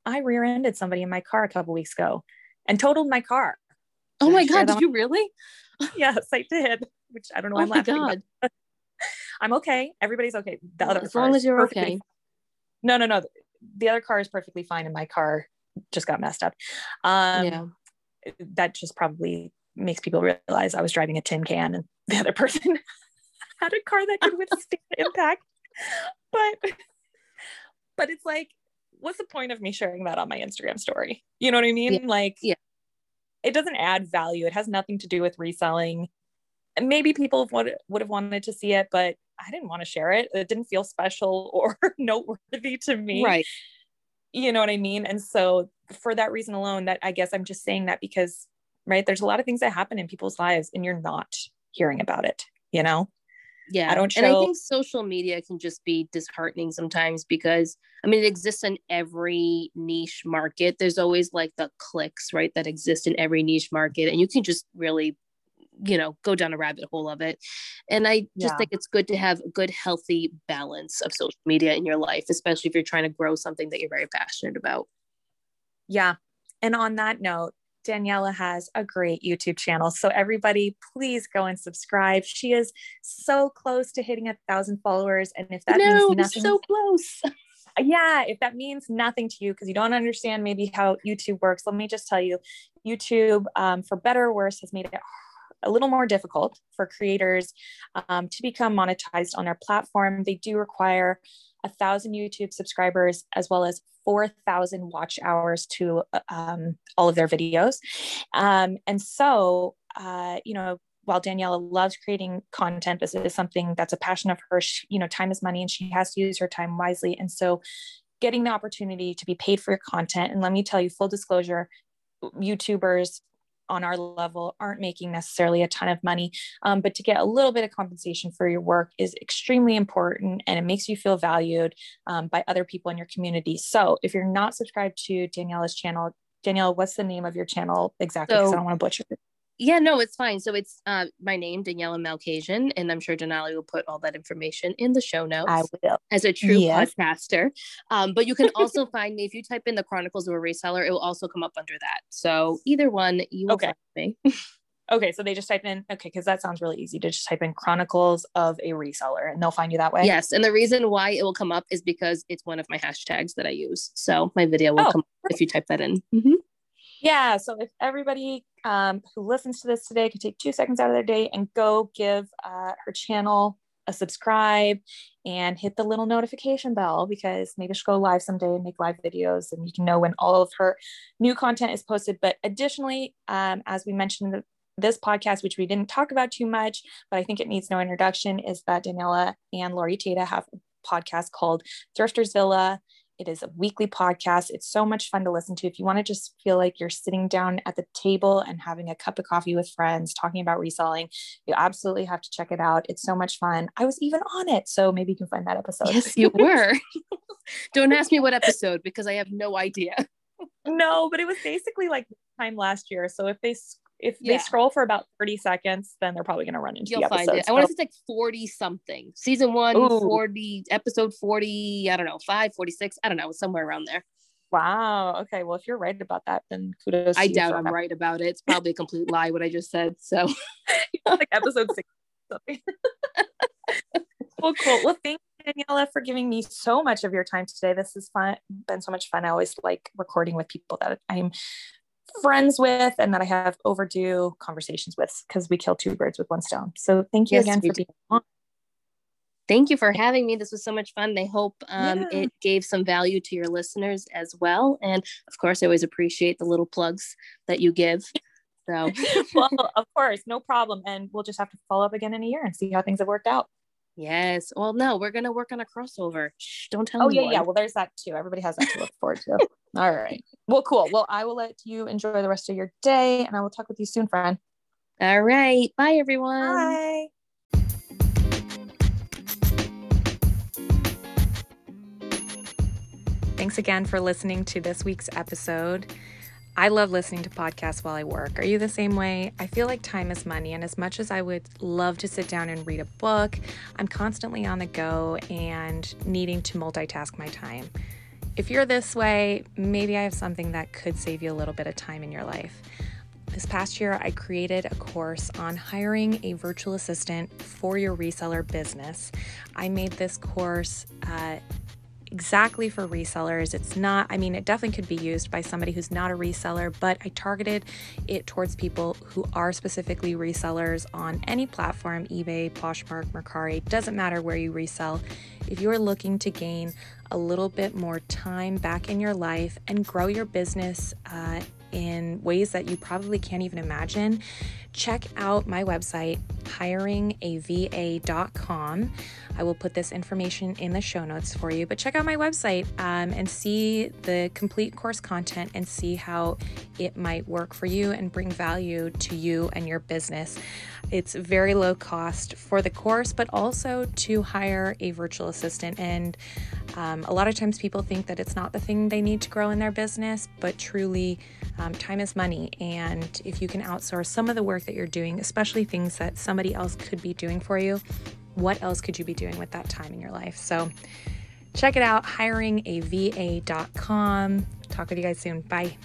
i rear-ended somebody in my car a couple weeks ago and totaled my car oh my god did you really yes i did which i don't know why oh i'm laughing god. I'm okay. Everybody's okay. The other as long as you're okay. No, no, no. The other car is perfectly fine, and my car just got messed up. Um, yeah. That just probably makes people realize I was driving a tin can, and the other person had a car that could withstand impact. But, but it's like, what's the point of me sharing that on my Instagram story? You know what I mean? Yeah. Like, yeah, it doesn't add value. It has nothing to do with reselling. And maybe people would would have wanted to see it, but I didn't want to share it. It didn't feel special or noteworthy to me. Right. You know what I mean? And so for that reason alone, that I guess I'm just saying that because, right, there's a lot of things that happen in people's lives and you're not hearing about it, you know? Yeah. I don't show- And I think social media can just be disheartening sometimes because I mean it exists in every niche market. There's always like the clicks, right, that exist in every niche market. And you can just really you know go down a rabbit hole of it and i just yeah. think it's good to have a good healthy balance of social media in your life especially if you're trying to grow something that you're very passionate about yeah and on that note Daniela has a great YouTube channel. So, everybody, please go and subscribe. She is so close to hitting a thousand followers. And if that no, means nothing, so close. yeah, if that means nothing to you because you don't understand maybe how YouTube works, let me just tell you YouTube, um, for better or worse, has made it a little more difficult for creators um, to become monetized on their platform. They do require a thousand YouTube subscribers as well as 4,000 watch hours to um, all of their videos. Um, and so, uh, you know, while Daniela loves creating content, this is something that's a passion of hers. You know, time is money and she has to use her time wisely. And so, getting the opportunity to be paid for your content, and let me tell you, full disclosure, YouTubers on our level aren't making necessarily a ton of money um, but to get a little bit of compensation for your work is extremely important and it makes you feel valued um, by other people in your community. So if you're not subscribed to daniela's channel danielle what's the name of your channel exactly? Because so, i don't want to butcher it yeah, no, it's fine. So it's uh, my name, Daniela Malkasian, and I'm sure Denali will put all that information in the show notes. I will. As a true yes. podcaster. Um, but you can also find me if you type in the Chronicles of a Reseller, it will also come up under that. So either one, you will okay. find me. okay, so they just type in okay, because that sounds really easy to just type in Chronicles of a Reseller, and they'll find you that way. Yes, and the reason why it will come up is because it's one of my hashtags that I use. So my video will oh, come up if you type that in. Mm-hmm. Yeah. So if everybody um, who listens to this today could take two seconds out of their day and go give uh, her channel a subscribe and hit the little notification bell because maybe she'll go live someday and make live videos and you can know when all of her new content is posted. But additionally, um, as we mentioned this podcast, which we didn't talk about too much, but I think it needs no introduction, is that Daniela and Lori Tata have a podcast called Thrifters Villa. It is a weekly podcast. It's so much fun to listen to. If you want to just feel like you're sitting down at the table and having a cup of coffee with friends talking about reselling, you absolutely have to check it out. It's so much fun. I was even on it. So maybe you can find that episode. Yes, you were. Don't ask me what episode because I have no idea. no, but it was basically like time last year. So if they if yeah. they scroll for about 30 seconds, then they're probably going to run into You'll the find it. I want to say like 40 something. Season one, Ooh. 40, episode 40, I don't know, 5, 46, I don't know, somewhere around there. Wow. Okay. Well, if you're right about that, then kudos. I doubt I'm that. right about it. It's probably a complete lie what I just said. So, like episode six. well, cool. Well, thank you, Daniela, for giving me so much of your time today. This has fun, been so much fun. I always like recording with people that I'm friends with and that I have overdue conversations with because we kill two birds with one stone. So thank you yes, again for being on. Thank you for having me. This was so much fun. I hope um, yeah. it gave some value to your listeners as well. And of course, I always appreciate the little plugs that you give. So, well, of course, no problem. And we'll just have to follow up again in a year and see how things have worked out. Yes. Well, no, we're gonna work on a crossover. Shh, don't tell. Oh anyone. yeah, yeah. Well, there's that too. Everybody has that to look forward to. All right. Well, cool. Well, I will let you enjoy the rest of your day, and I will talk with you soon, friend. All right. Bye, everyone. Bye. Thanks again for listening to this week's episode. I love listening to podcasts while I work. Are you the same way? I feel like time is money, and as much as I would love to sit down and read a book, I'm constantly on the go and needing to multitask my time. If you're this way, maybe I have something that could save you a little bit of time in your life. This past year, I created a course on hiring a virtual assistant for your reseller business. I made this course uh, exactly for resellers. It's not, I mean, it definitely could be used by somebody who's not a reseller, but I targeted it towards people who are specifically resellers on any platform eBay, Poshmark, Mercari, doesn't matter where you resell. If you're looking to gain a little bit more time back in your life and grow your business uh, in ways that you probably can't even imagine, check out my website, hiringava.com. I will put this information in the show notes for you, but check out my website um, and see the complete course content and see how it might work for you and bring value to you and your business. It's very low cost for the course, but also to hire a virtual assistant. And um, a lot of times people think that it's not the thing they need to grow in their business, but truly, um, time is money. And if you can outsource some of the work that you're doing, especially things that somebody else could be doing for you, what else could you be doing with that time in your life? So check it out, hiringava.com. Talk with you guys soon. Bye.